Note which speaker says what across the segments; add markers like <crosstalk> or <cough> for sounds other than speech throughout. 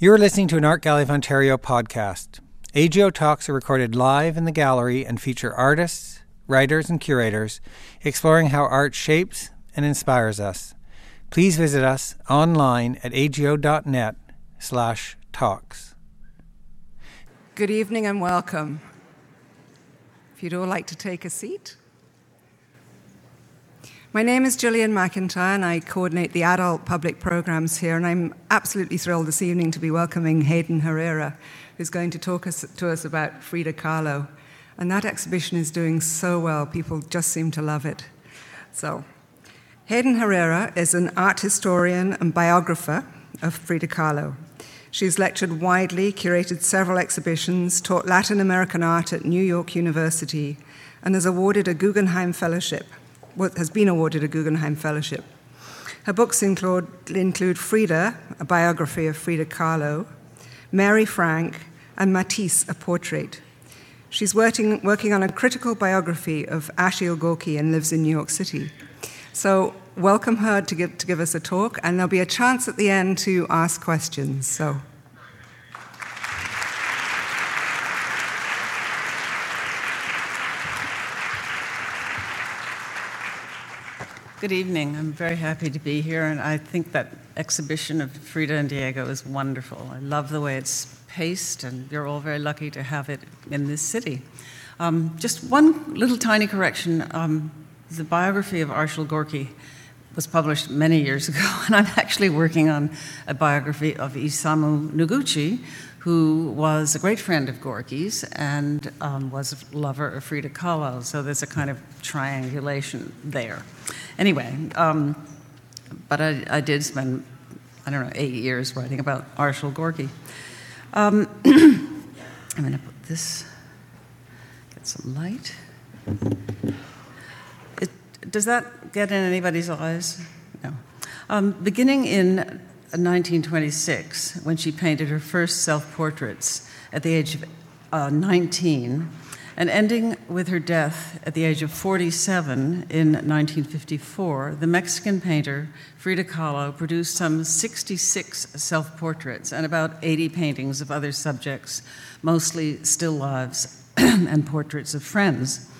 Speaker 1: You're listening to an Art Gallery of Ontario podcast. AGO Talks are recorded live in the gallery and feature artists, writers, and curators exploring how art shapes and inspires us. Please visit us online at ago.net slash talks.
Speaker 2: Good evening and welcome. If you'd all like to take a seat. My name is Gillian McIntyre, and I coordinate the adult public programs here. And I'm absolutely thrilled this evening to be welcoming Hayden Herrera, who's going to talk us, to us about Frida Kahlo. And that exhibition is doing so well, people just seem to love it. So, Hayden Herrera is an art historian and biographer of Frida Kahlo. She's lectured widely, curated several exhibitions, taught Latin American art at New York University, and has awarded a Guggenheim Fellowship has been awarded a Guggenheim Fellowship. Her books include, include Frida, a biography of Frida Kahlo, Mary Frank, and Matisse, a portrait. She's working, working on a critical biography of Arshile Gorky and lives in New York City. So, welcome her to give, to give us a talk, and there'll be a chance at the end to ask questions. So,
Speaker 3: Good evening. I'm very happy to be here, and I think that exhibition of Frida and Diego is wonderful. I love the way it's paced, and you're all very lucky to have it in this city. Um, just one little tiny correction um, the biography of Arshile Gorky was published many years <laughs> ago, and I'm actually working on a biography of Isamu Noguchi, who was a great friend of Gorky's and um, was a lover of Frida Kahlo. So there's a kind of triangulation there. Anyway, um, but I, I, did spend, I don't know, eight years writing about Arshile Gorky. Um, <clears throat> I'm going to put this, get some light. It, does that get in anybody's eyes? No. Um, beginning in 1926, when she painted her first self portraits at the age of uh, 19, and ending with her death at the age of 47 in 1954, the Mexican painter Frida Kahlo produced some 66 self portraits and about 80 paintings of other subjects, mostly still lives <clears throat> and portraits of friends.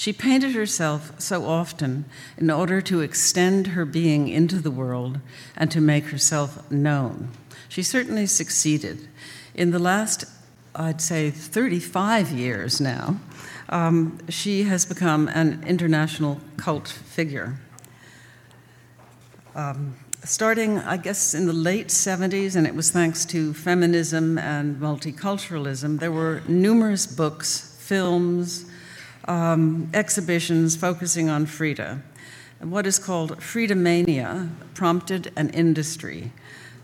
Speaker 3: She painted herself so often in order to extend her being into the world and to make herself known. She certainly succeeded. In the last, I'd say, 35 years now, um, she has become an international cult figure. Um, starting, I guess, in the late 70s, and it was thanks to feminism and multiculturalism, there were numerous books, films, um, exhibitions focusing on Frida. What is called Frida Mania prompted an industry.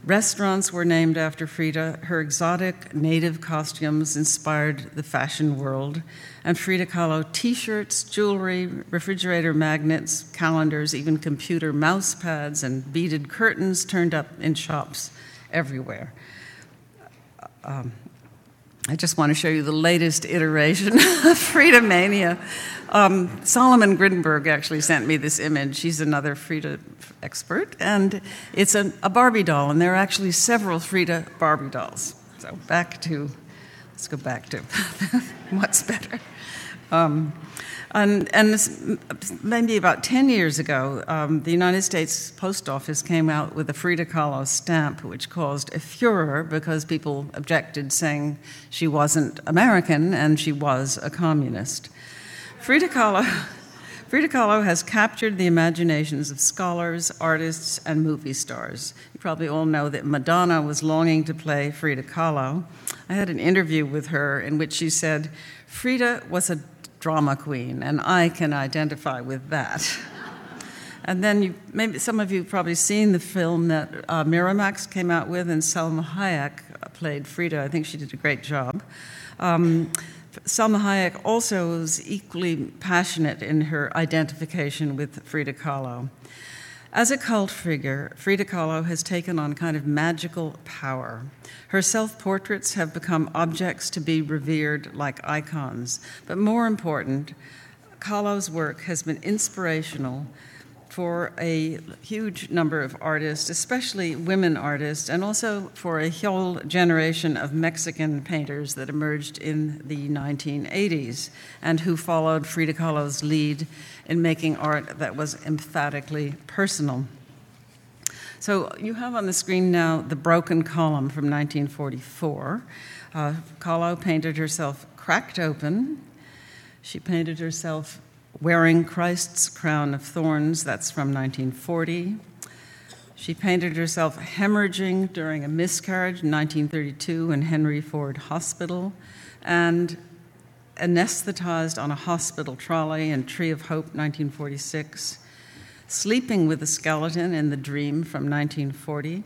Speaker 3: Restaurants were named after Frida. Her exotic native costumes inspired the fashion world. And Frida Kahlo t shirts, jewelry, refrigerator magnets, calendars, even computer mouse pads, and beaded curtains turned up in shops everywhere. Um, I just want to show you the latest iteration <laughs> of Frida Mania. Um, Salomon Grimberg actually sent me this image. She's another Frida expert, and it's a, a Barbie doll, and there are actually several Frida Barbie dolls. So back to, let's go back to <laughs> what's better. Um, and, and maybe about 10 years ago, um, the United States Post Office came out with a Frida Kahlo stamp, which caused a furor because people objected, saying she wasn't American and she was a communist. Frida Kahlo, <laughs> Frida Kahlo has captured the imaginations of scholars, artists, and movie stars. You probably all know that Madonna was longing to play Frida Kahlo. I had an interview with her in which she said, Frida was a drama queen, and I can identify with that. and then you, maybe some of you probably seen the film that uh, Miramax came out with, and Salma Hayek played Frida. I think she did a great job. Um, Salma Hayek also was equally passionate in her identification with Frida Kahlo. As a cult figure, Frida Kahlo has taken on kind of magical power. Her self portraits have become objects to be revered like icons. But more important, Kahlo's work has been inspirational for a huge number of artists, especially women artists, and also for a whole generation of Mexican painters that emerged in the 1980s and who followed Frida Kahlo's lead in making art that was emphatically personal. So you have on the screen now the Broken Column from 1944. Uh, Kahlo painted herself cracked open. She painted herself wearing Christ's crown of thorns. That's from 1940. She painted herself hemorrhaging during a miscarriage in 1932 in Henry Ford Hospital and anesthetized on a hospital trolley in Tree of Hope 1946 Sleeping with a Skeleton in the Dream from 1940.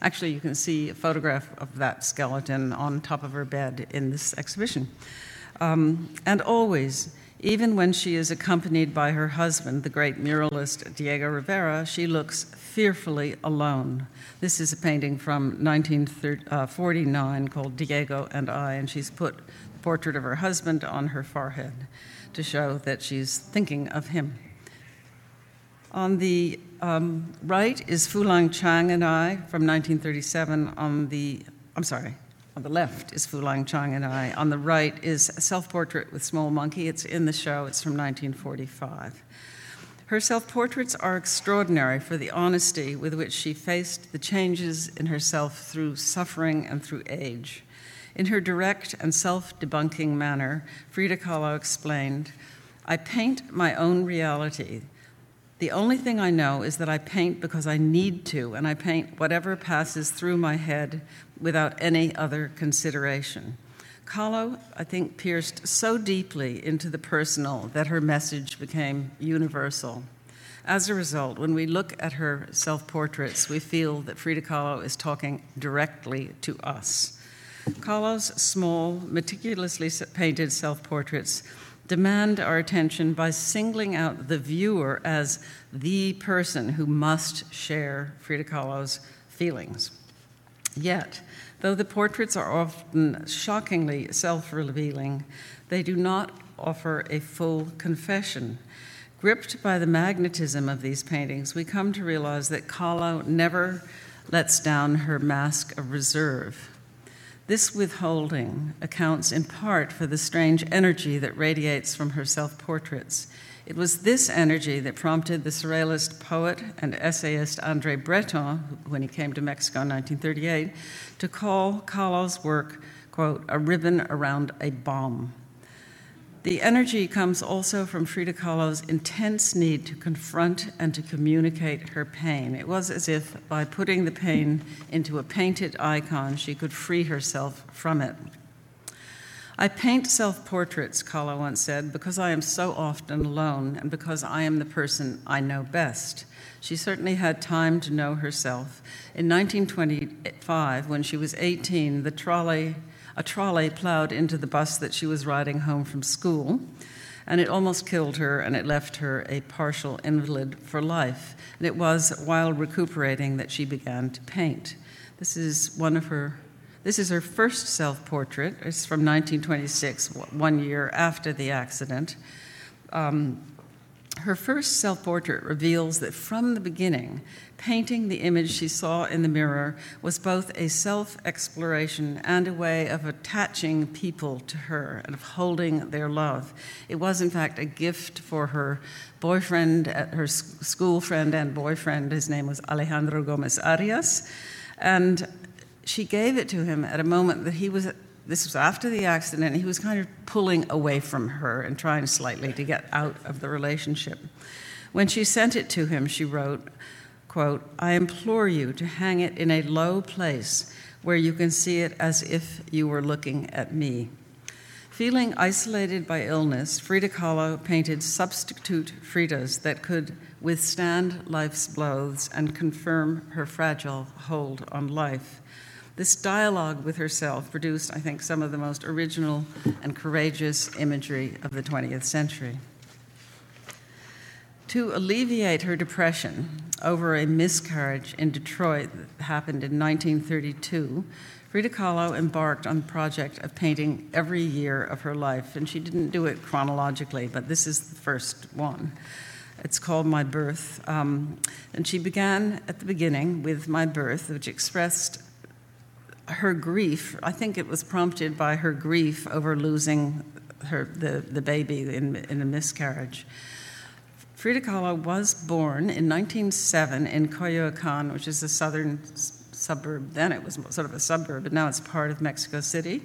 Speaker 3: Actually, you can see a photograph of that skeleton on top of her bed in this exhibition. Um, and always, even when she is accompanied by her husband, the great muralist Diego Rivera, she looks fearfully alone. This is a painting from 1949 called Diego and I, and she's put the portrait of her husband on her forehead to show that she's thinking of him. On the um, right is Fulang-Chang and I from 1937. On the, I'm sorry, on the left is Fulang-Chang and I. On the right is a self portrait with Small Monkey. It's in the show, it's from 1945. Her self portraits are extraordinary for the honesty with which she faced the changes in herself through suffering and through age. In her direct and self debunking manner, Frida Kahlo explained I paint my own reality the only thing I know is that I paint because I need to, and I paint whatever passes through my head without any other consideration. Kahlo, I think, pierced so deeply into the personal that her message became universal. As a result, when we look at her self portraits, we feel that Frida Kahlo is talking directly to us. Kahlo's small, meticulously painted self portraits demand our attention by singling out the viewer as the person who must share Frida Kahlo's feelings. Yet, though the portraits are often shockingly self revealing, they do not offer a full confession. Gripped by the magnetism of these paintings, we come to realize that Kahlo never lets down her mask of reserve. This withholding accounts in part for the strange energy that radiates from her self portraits. It was this energy that prompted the surrealist poet and essayist Andre Breton, when he came to Mexico in 1938, to call Kahlo's work, quote, a ribbon around a bomb. The energy comes also from Frida Kahlo's intense need to confront and to communicate her pain. It was as if by putting the pain into a painted icon, she could free herself from it. I paint self portraits, Kahlo once said, because I am so often alone and because I am the person I know best. She certainly had time to know herself. In 1925, when she was 18, the trolley a trolley plowed into the bus that she was riding home from school, and it almost killed her, and it left her a partial invalid for life. And it was while recuperating that she began to paint. This is one of her. This is her first self portrait. It's from 1926, one year after the accident. Um, her first self portrait reveals that from the beginning, painting the image she saw in the mirror was both a self exploration and a way of attaching people to her and of holding their love. It was, in fact, a gift for her boyfriend, her school friend and boyfriend. His name was Alejandro Gomez Arias. And she gave it to him at a moment that he was this was after the accident. He was kind of pulling away from her and trying slightly to get out of the relationship. When she sent it to him, she wrote, quote, I implore you to hang it in a low place where you can see it as if you were looking at me. Feeling isolated by illness, Frida Kahlo painted substitute Fridas that could withstand life's blows and confirm her fragile hold on life. This dialogue with herself produced, I think, some of the most original and courageous imagery of the 20th century. To alleviate her depression over a miscarriage in Detroit that happened in 1932, Frida Kahlo embarked on the project of painting every year of her life, and she didn't do it chronologically, but this is the first one. It's called My Birth. Um, and she began at the beginning with My Birth, which expressed her grief. I think it was prompted by her grief over losing her, the, the baby in, in a miscarriage. Frida Kahlo was born in 1907 in Coyoacan, which is a southern suburb. Then it was sort of a suburb, but now it's part of Mexico City.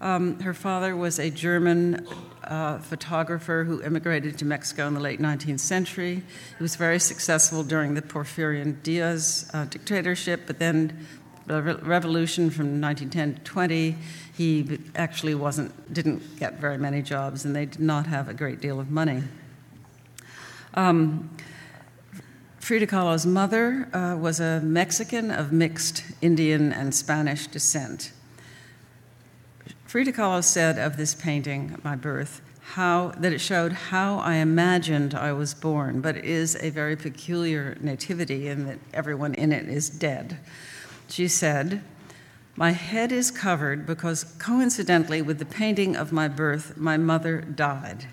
Speaker 3: Um, her father was a German uh, photographer who immigrated to Mexico in the late 19th century. He was very successful during the Porfirio Diaz uh, dictatorship, but then revolution from 1910 to 20, he actually wasn't, didn't get very many jobs, and they did not have a great deal of money. Um, Frida Kahlo's mother uh, was a Mexican of mixed Indian and Spanish descent. Frida Kahlo said of this painting, My Birth, how, that it showed how I imagined I was born, but it is a very peculiar nativity in that everyone in it is dead. She said, My head is covered because coincidentally with the painting of my birth, my mother died.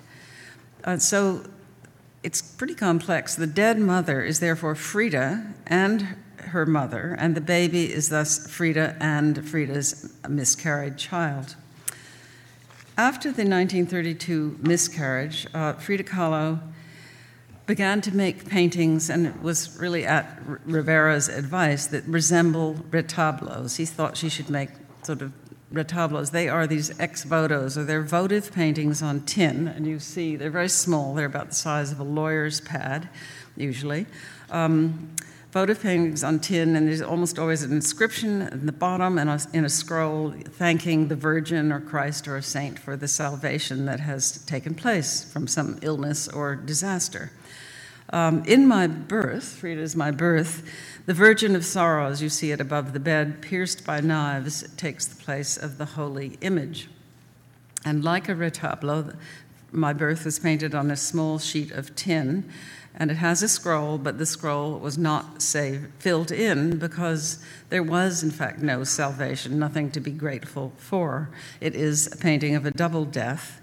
Speaker 3: Uh, so it's pretty complex. The dead mother is therefore Frida and her mother, and the baby is thus Frida and Frida's miscarried child. After the 1932 miscarriage, uh, Frida Kahlo began to make paintings, and it was really at Rivera's advice that resemble retablos. He thought she should make sort of retablos. They are these ex votos, or they're votive paintings on tin, and you see they're very small. They're about the size of a lawyer's pad, usually. Um, votive paintings on tin, and there's almost always an inscription in the bottom and in a scroll thanking the Virgin or Christ or a saint for the salvation that has taken place from some illness or disaster. Um, in my birth, Frida's my birth, the Virgin of Sorrows, you see it above the bed, pierced by knives, takes the place of the holy image. And like a retablo, my birth is painted on a small sheet of tin and it has a scroll, but the scroll was not say, filled in because there was, in fact, no salvation, nothing to be grateful for. It is a painting of a double death.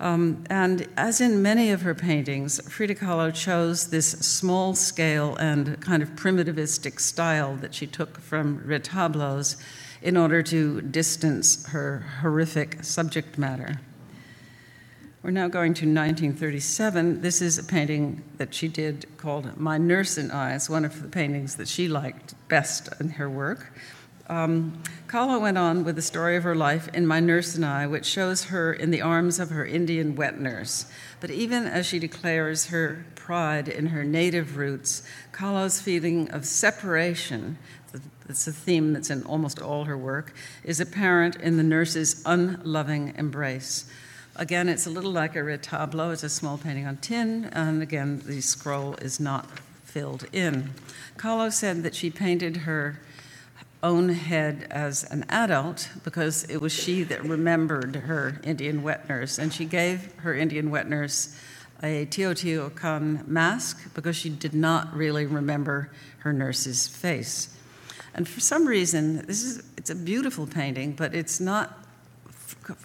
Speaker 3: Um, and as in many of her paintings, Frida Kahlo chose this small scale and kind of primitivistic style that she took from retablos in order to distance her horrific subject matter. We're now going to 1937. This is a painting that she did called My Nurse and I. It's one of the paintings that she liked best in her work. Um, Kahlo went on with the story of her life in My Nurse and I, which shows her in the arms of her Indian wet nurse. But even as she declares her pride in her native roots, Kahlo's feeling of separation, that's a theme that's in almost all her work, is apparent in the nurse's unloving embrace. Again, it's a little like a retablo. It's a small painting on tin, and again, the scroll is not filled in. Kahlo said that she painted her own head as an adult because it was she that remembered her Indian wet nurse, and she gave her Indian wet nurse a Teotihuacan mask because she did not really remember her nurse's face. And for some reason, this is it's a beautiful painting, but it's not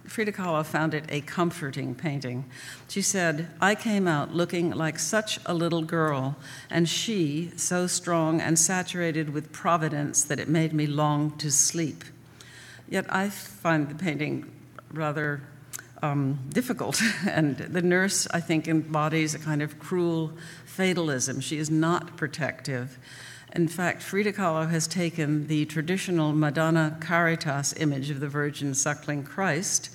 Speaker 3: Frida Kahlo found it a comforting painting. She said, I came out looking like such a little girl, and she so strong and saturated with providence that it made me long to sleep. Yet I find the painting rather um, difficult, <laughs> and the nurse, I think, embodies a kind of cruel fatalism. She is not protective. In fact, Frida Kahlo has taken the traditional Madonna Caritas image of the Virgin suckling Christ,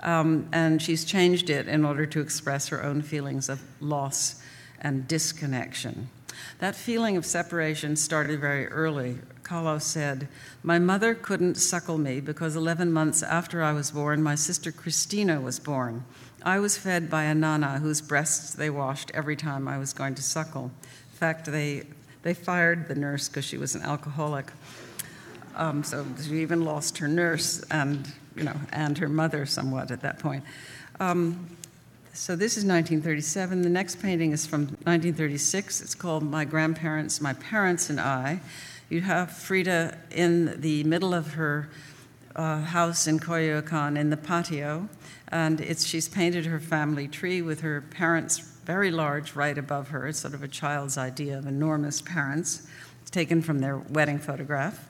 Speaker 3: um, and she's changed it in order to express her own feelings of loss and disconnection. That feeling of separation started very early. Kahlo said, My mother couldn't suckle me because 11 months after I was born, my sister Christina was born. I was fed by a nana whose breasts they washed every time I was going to suckle. In fact, they they fired the nurse because she was an alcoholic. Um, so she even lost her nurse and, you know, and her mother somewhat at that point. Um, so this is 1937. The next painting is from 1936. It's called My Grandparents, My Parents, and I. You have Frida in the middle of her uh, house in Coyoacan in the patio, and it's, she's painted her family tree with her parents' very large right above her. It's sort of a child's idea of enormous parents, taken from their wedding photograph.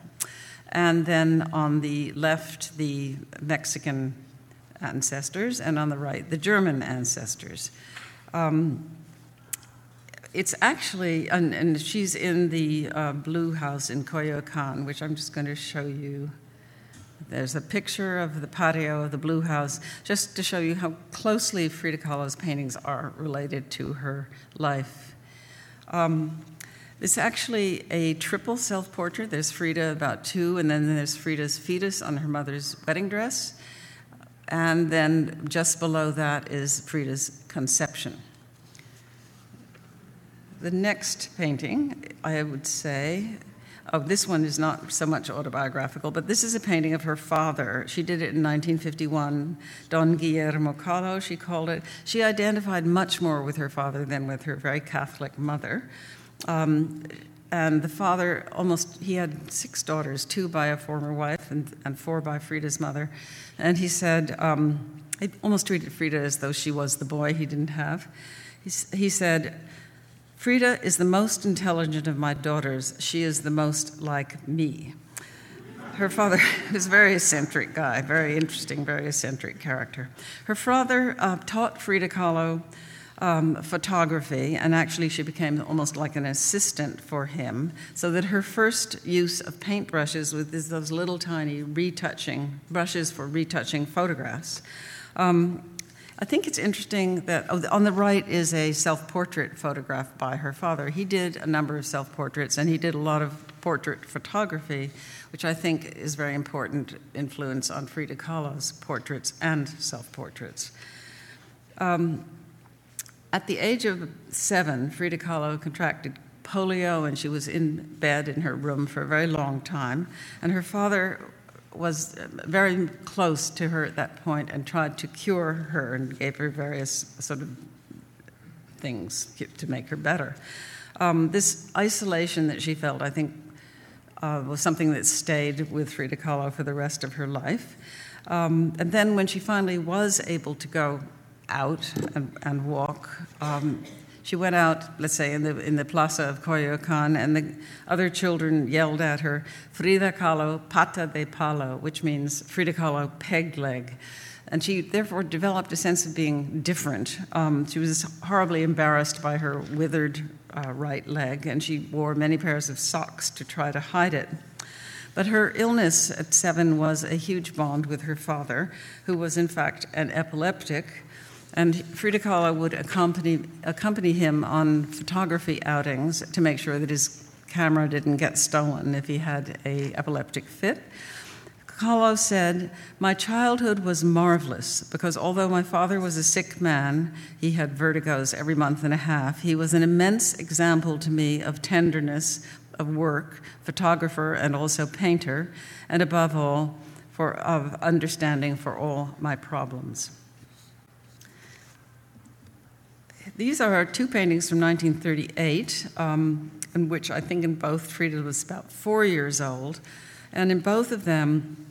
Speaker 3: And then on the left, the Mexican ancestors, and on the right, the German ancestors. Um, it's actually, and, and, she's in the uh, blue house in Coyoacan, which I'm just going to show you. There's a picture of the patio of the blue house, just to show you how closely Frida Kahlo's paintings are related to her life. Um, it's actually a triple self portrait. There's Frida about two, and then there's Frida's fetus on her mother's wedding dress. And then just below that is Frida's conception. The next painting, I would say, oh, this one is not so much autobiographical, but this is a painting of her father. She did it in 1951, Don Guillermo Kahlo, she called it. She identified much more with her father than with her very Catholic mother. Um, and the father almost, he had six daughters, two by a former wife and, and four by Frida's mother. And he said, um, he almost treated Frida as though she was the boy he didn't have. He, he said, Frida is the most intelligent of my daughters. She is the most like me. Her father <laughs> was a very eccentric guy, very interesting, very eccentric character. Her father uh, taught Frida Kahlo um, photography, and actually she became almost like an assistant for him, so that her first use of paintbrushes was those little tiny retouching brushes for retouching photographs. Um, I think it's interesting that oh, on the right is a self portrait photograph by her father. He did a number of self portraits and he did a lot of portrait photography, which I think is very important influence on Frida Kahlo's portraits and self portraits. Um, at the age of seven, Frida Kahlo contracted polio and she was in bed in her room for a very long time. And her father was very close to her at that point and tried to cure her and gave her various sort of things to make her better. Um, this isolation that she felt, I think, uh, was something that stayed with Frida Kahlo for the rest of her life. Um, and then when she finally was able to go out and, and walk, um, she went out, let's say, in the, in the plaza of Coyoacan, and the other children yelled at her, Frida Kahlo, pata de palo, which means Frida Kahlo, peg leg. And she therefore developed a sense of being different. Um, she was horribly embarrassed by her withered uh, right leg, and she wore many pairs of socks to try to hide it. But her illness at seven was a huge bond with her father, who was in fact an epileptic and Frida Kahlo would accompany, accompany him on photography outings to make sure that his camera didn't get stolen if he had a epileptic fit. Kahlo said, My childhood was marvelous because although my father was a sick man, he had vertigos every month and a half, he was an immense example to me of tenderness, of work, photographer, and also painter, and above all, for, of understanding for all my problems. These are two paintings from 1938, um, in which I think in both Frida was about four years old. And in both of them,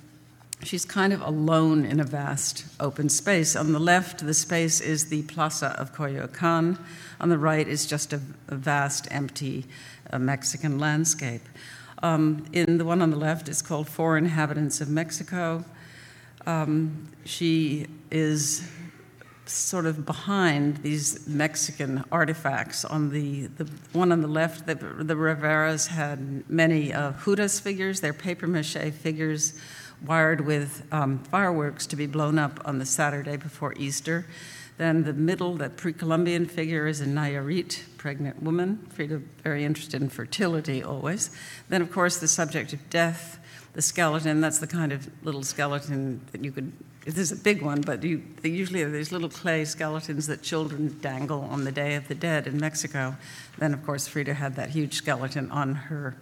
Speaker 3: she's kind of alone in a vast open space. On the left, the space is the Plaza of Coyoacan. On the right is just a, a vast, empty uh, Mexican landscape. Um, in the one on the left, it's called Four Inhabitants of Mexico. Um, she is sort of behind these Mexican artifacts. On the, the one on the left, the, the Riveras had many uh, Judas figures, they're paper mache figures wired with um, fireworks to be blown up on the Saturday before Easter. Then the middle, the pre Columbian figure, is a Nayarit, pregnant woman. Frida, very interested in fertility always. Then, of course, the subject of death, the skeleton, that's the kind of little skeleton that you could this is a big one, but you, usually are these little clay skeletons that children dangle on the Day of the Dead in Mexico. Then, of course, Frida had that huge skeleton on her,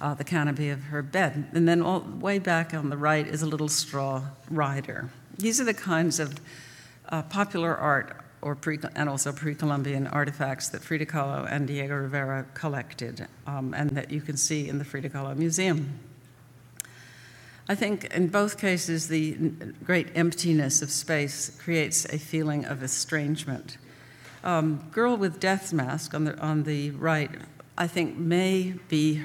Speaker 3: uh, the canopy of her bed. And then, all, way back on the right is a little straw rider. These are the kinds of uh, popular art or pre, and also pre-Columbian artifacts that Frida Kahlo and Diego Rivera collected, um, and that you can see in the Frida Kahlo Museum. I think in both cases, the great emptiness of space creates a feeling of estrangement. Um, Girl with Death's Mask on the, on the right, I think, may be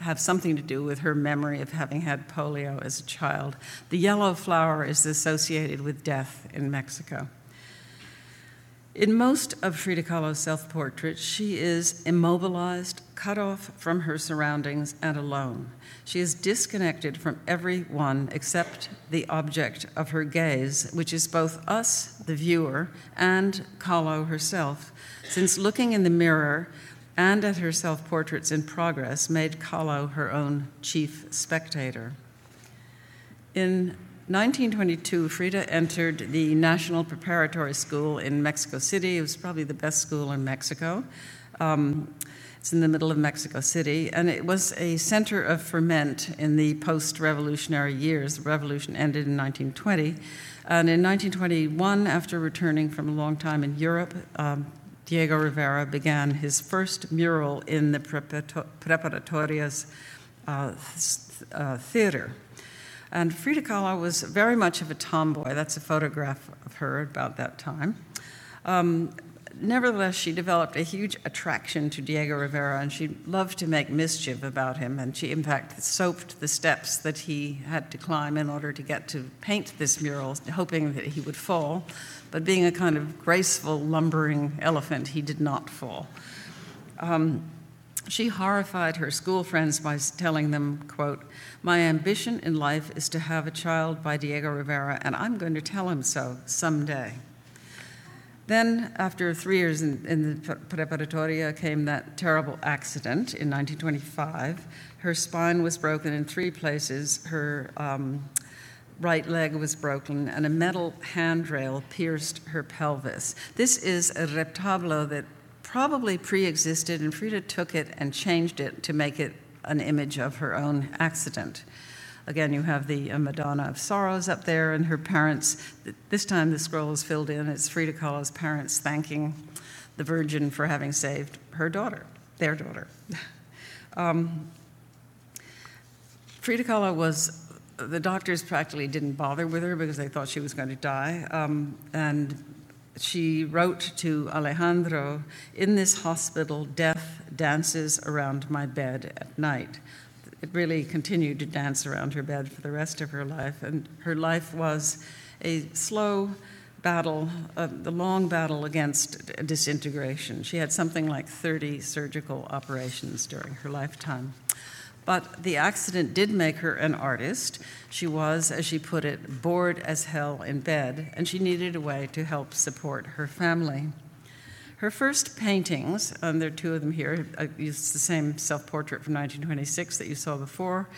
Speaker 3: have something to do with her memory of having had polio as a child. The yellow flower is associated with death in Mexico. In most of Frida Kahlo's self portraits, she is immobilized, cut off from her surroundings, and alone. She is disconnected from everyone except the object of her gaze, which is both us, the viewer, and Kahlo herself, since looking in the mirror and at her self portraits in progress made Kahlo her own chief spectator. In 1922, Frida entered the National Preparatory School in Mexico City. It was probably the best school in Mexico. Um, it's in the middle of Mexico City, and it was a center of ferment in the post revolutionary years. The revolution ended in 1920. And in 1921, after returning from a long time in Europe, um, Diego Rivera began his first mural in the Preparatorias uh, uh, theater. And Frida Kahlo was very much of a tomboy. That's a photograph of her about that time. Um, nevertheless, she developed a huge attraction to Diego Rivera, and she loved to make mischief about him. And she, in fact, soaped the steps that he had to climb in order to get to paint this mural, hoping that he would fall. But being a kind of graceful, lumbering elephant, he did not fall. Um, she horrified her school friends by telling them, quote, My ambition in life is to have a child by Diego Rivera, and I'm going to tell him so someday. Then, after three years in, in the preparatoria, came that terrible accident in 1925. Her spine was broken in three places. Her um, right leg was broken, and a metal handrail pierced her pelvis. This is a retablo that probably pre existed, and Frida took it and changed it to make it an image of her own accident. Again, you have the uh, Madonna of Sorrows up there, and her parents. This time the scroll is filled in. It's Frida Kahlo's parents thanking the Virgin for having saved her daughter, their daughter. <laughs> um, Frida Kahlo was the doctors practically didn't bother with her because they thought she was going to die. Um, and she wrote to Alejandro, In this hospital, death dances around my bed at night. It really continued to dance around her bed for the rest of her life. And her life was a slow battle, uh, the long battle against disintegration. She had something like 30 surgical operations during her lifetime. But the accident did make her an artist. She was, as she put it, bored as hell in bed, and she needed a way to help support her family. Her first paintings, and there are two of them here, it's the same self portrait from 1926 that you saw before.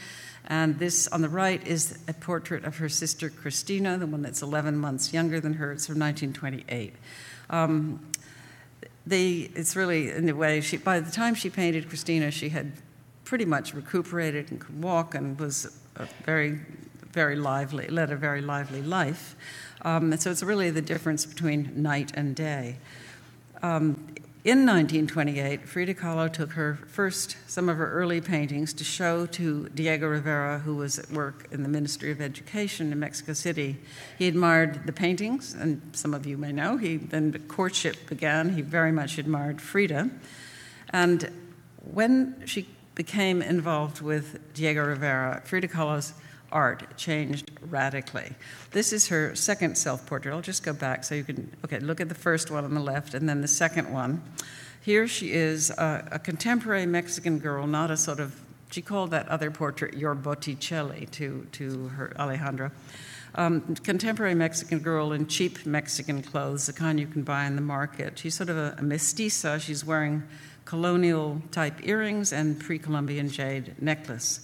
Speaker 3: And this on the right is a portrait of her sister Christina, the one that's 11 months younger than her. It's from 1928. Um, they, it's really in the way she, by the time she painted Christina, she had pretty much recuperated and could walk and was very, very lively, led a very lively life. Um, and so it's really the difference between night and day. Um, in 1928, Frida Kahlo took her first, some of her early paintings to show to Diego Rivera, who was at work in the Ministry of Education in Mexico City. He admired the paintings, and some of you may know, he, then the courtship began. He very much admired Frida. And when she became involved with Diego Rivera, Frida Kahlo's art changed radically. This is her second self portrait. I'll just go back so you can, okay, look at the first one on the left and then the second one. Here she is, a, a contemporary Mexican girl, not a sort of, she called that other portrait your Botticelli to, to her Alejandro. Um, contemporary Mexican girl in cheap Mexican clothes, the kind you can buy in the market. She's sort of a, a mestiza. She's wearing colonial type earrings and pre Columbian jade necklace.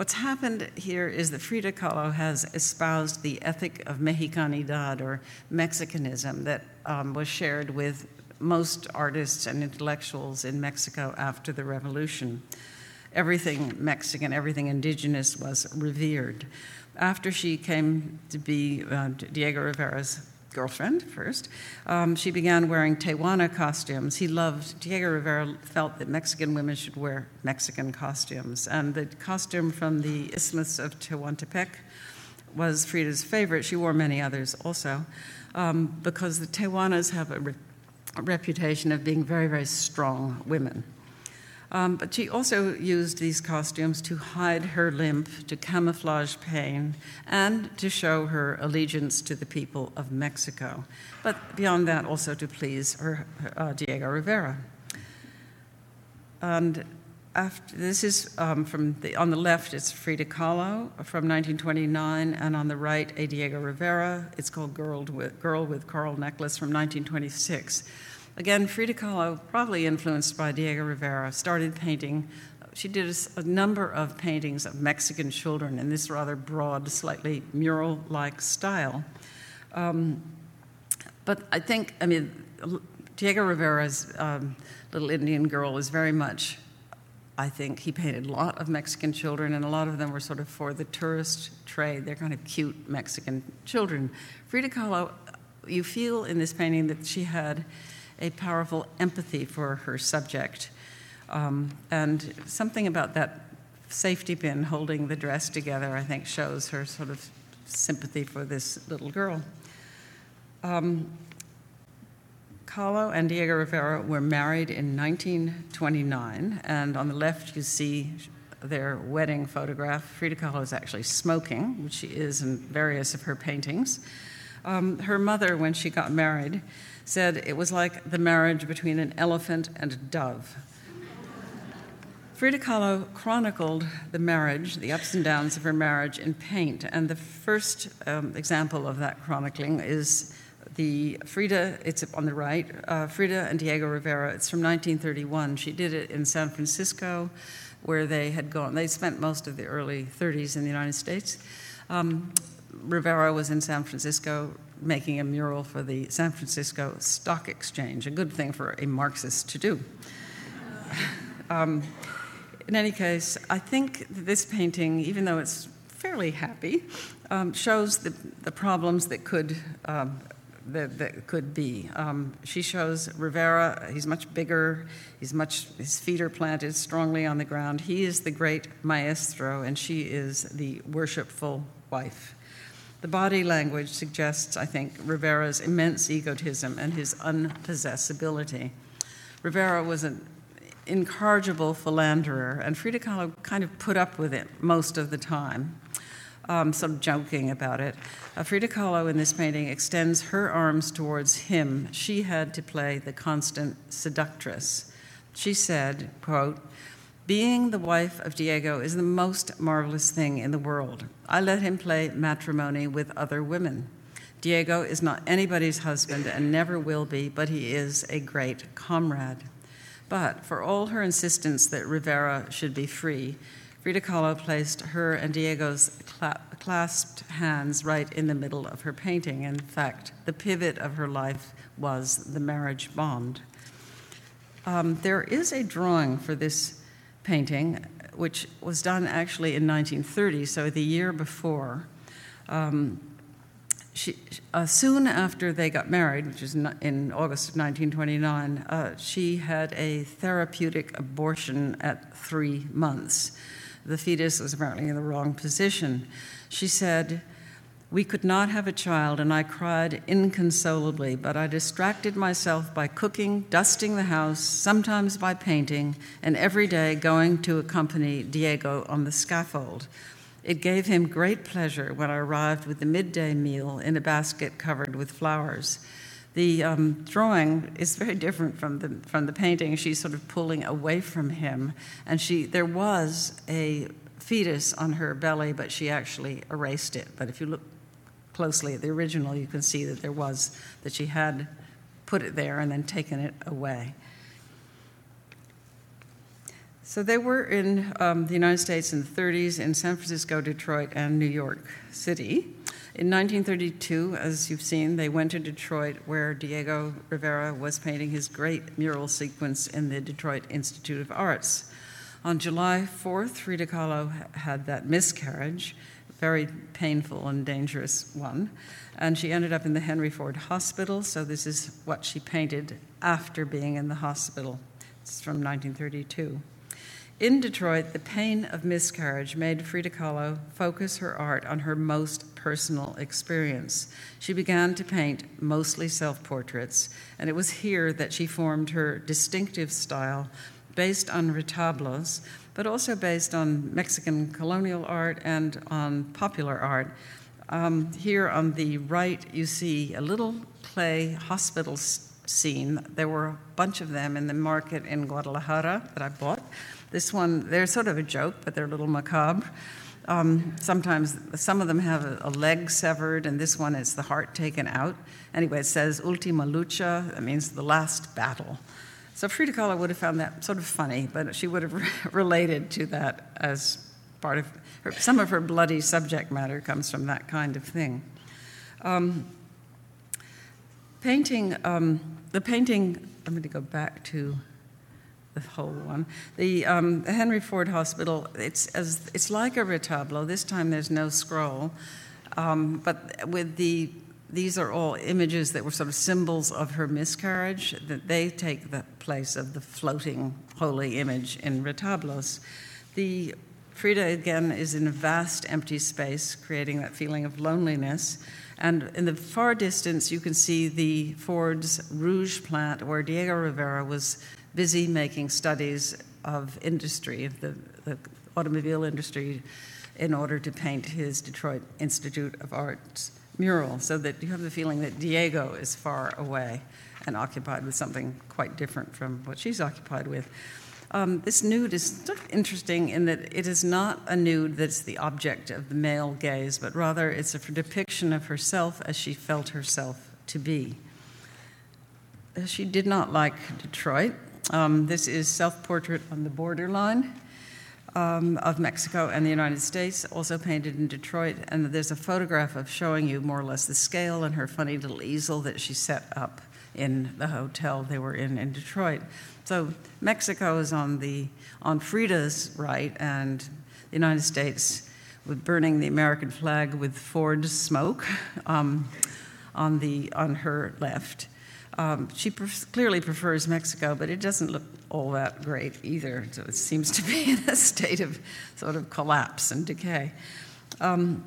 Speaker 3: What's happened here is that Frida Kahlo has espoused the ethic of Mexicanidad or Mexicanism that um, was shared with most artists and intellectuals in Mexico after the revolution. Everything Mexican, everything indigenous was revered. After she came to be uh, Diego Rivera's girlfriend first, um, she began wearing Tehuana costumes. He loved, Diego Rivera felt that Mexican women should wear Mexican costumes. And the costume from the Isthmus of Tehuantepec was Frida's favorite. She wore many others also, um, because the Tehuanas have a, reputation of being very, very strong women. Um, but she also used these costumes to hide her limp, to camouflage pain, and to show her allegiance to the people of Mexico. But beyond that, also to please her, uh, Diego Rivera. And after, this is um, from the, on the left, it's Frida Kahlo from 1929, and on the right, a Diego Rivera. It's called Girl with, Girl with Coral Necklace from 1926. Again, Frida Kahlo, probably influenced by Diego Rivera, started painting. She did a, a number of paintings of Mexican children in this rather broad, slightly mural like style. Um, but I think, I mean, Diego Rivera's um, Little Indian Girl is very much, I think, he painted a lot of Mexican children, and a lot of them were sort of for the tourist trade. They're kind of cute Mexican children. Frida Kahlo, you feel in this painting that she had a powerful empathy for her subject. Um, and something about that safety pin holding the dress together, I think, shows her sort of sympathy for this little girl. Um, and Diego Rivera were married in 1929, and on the left you see their wedding photograph. Frida Kahlo is actually smoking, which she is in various of her paintings. Um, her mother, when she got married, said it was like the marriage between an elephant and a dove. Frida Kahlo chronicled the marriage, the ups and downs of her marriage in paint, and the first um, example of that chronicling is the Frida, it's on the right, uh, Frida and Diego Rivera. It's from 1931. She did it in San Francisco, where they had gone. They spent most of the early 30s in the United States. Um, Rivera was in San Francisco making a mural for the San Francisco Stock Exchange, a good thing for a Marxist to do. <laughs> um, in any case, I think this painting, even though it's fairly happy, um, shows the, the problems that could um, that, that, could be. Um, she shows Rivera. He's much bigger. He's much. His feet are planted strongly on the ground. He is the great maestro, and she is the worshipful wife. The body language suggests, I think, Rivera's immense egotism and his unpossessibility. Rivera was an incorrigible philanderer, and Frida Kahlo kind of put up with it most of the time, um, sort of joking about it. Uh, Frida Kahlo in this painting extends her arms towards him. She had to play the constant seductress. She said, quote, being the wife of Diego is the most marvelous thing in the world. I let him play matrimony with other women. Diego is not anybody's husband and never will be, but he is a great comrade. But for all her insistence that Rivera should be free, Frida Kahlo placed her and Diego's cla- clasped hands right in the middle of her painting. In fact, the pivot of her life was the marriage bond. Um, there is a drawing for this painting, which was done actually in 1930, so the year before. Um, she, uh, soon after they got married, which is in August of 1929, uh, she had a therapeutic abortion at three months. The fetus was apparently in the wrong position. She said, we could not have a child, and I cried inconsolably, but I distracted myself by cooking, dusting the house, sometimes by painting, and every day going to accompany Diego on the scaffold. It gave him great pleasure when I arrived with the midday meal in a basket covered with flowers. The um, drawing is very different from the, from the painting. She's sort of pulling away from him, and she, there was a fetus on her belly, but she actually erased it. But if you look closely at the original, you can see that there was, that she had put it there and then taken it away. So they were in um, the United States in the 30s, in San Francisco, Detroit, and New York City. In 1932, as you've seen, they went to Detroit where Diego Rivera was painting his great mural sequence in the Detroit Institute of Arts. On July 4th, Frida Kahlo had that miscarriage, very painful and dangerous one. And she ended up in the Henry Ford Hospital, so this is what she painted after being in the hospital. It's from 1932. In Detroit, the pain of miscarriage made Frida Kahlo focus her art on her most personal experience. She began to paint mostly self portraits, and it was here that she formed her distinctive style based on retablos, but also based on Mexican colonial art and on popular art. Um, here on the right, you see a little clay hospital scene. There were a bunch of them in the market in Guadalajara that I bought. This one, they're sort of a joke, but they're a little macabre. Um, sometimes some of them have a, a, leg severed, and this one is the heart taken out. Anyway, it says Ultima Lucha, that means the last battle. So Frida Kahlo would have found that sort of funny, but she would have re- <laughs> related to that as part of her, some of her bloody subject matter comes from that kind of thing. Um, painting, um, the painting, I'm going to go back to the whole one. The, um, the Henry Ford Hospital, it's, as, it's like a retablo. This time there's no scroll, um, but with the these are all images that were sort of symbols of her miscarriage, that they take the place of the floating holy image in retablos. The Frida, again, is in a vast empty space, creating that feeling of loneliness. And in the far distance, you can see the Ford's Rouge plant, where Diego Rivera was busy making studies of industry, of the, the automobile industry, in order to paint his Detroit Institute of Arts mural, so that you have the feeling that Diego is far away and occupied with something quite different from what she's occupied with. Um, this nude is sort of interesting in that it is not a nude that's the object of the male gaze, but rather it's a depiction of herself as she felt herself to be. She did not like Detroit. Um, this is self portrait on the borderline um, of Mexico and the United States, also painted in Detroit. And there's a photograph of showing you more or less the scale and her funny little easel that she set up in the hotel they were in in Detroit. So Mexico is on the on Frida's right, and the United States with burning the American flag with Ford smoke <laughs> um, on the on her left. Um, she clearly prefers Mexico, but it doesn't look all that great either. So it seems to be <laughs> in a state of sort of collapse and decay. Um,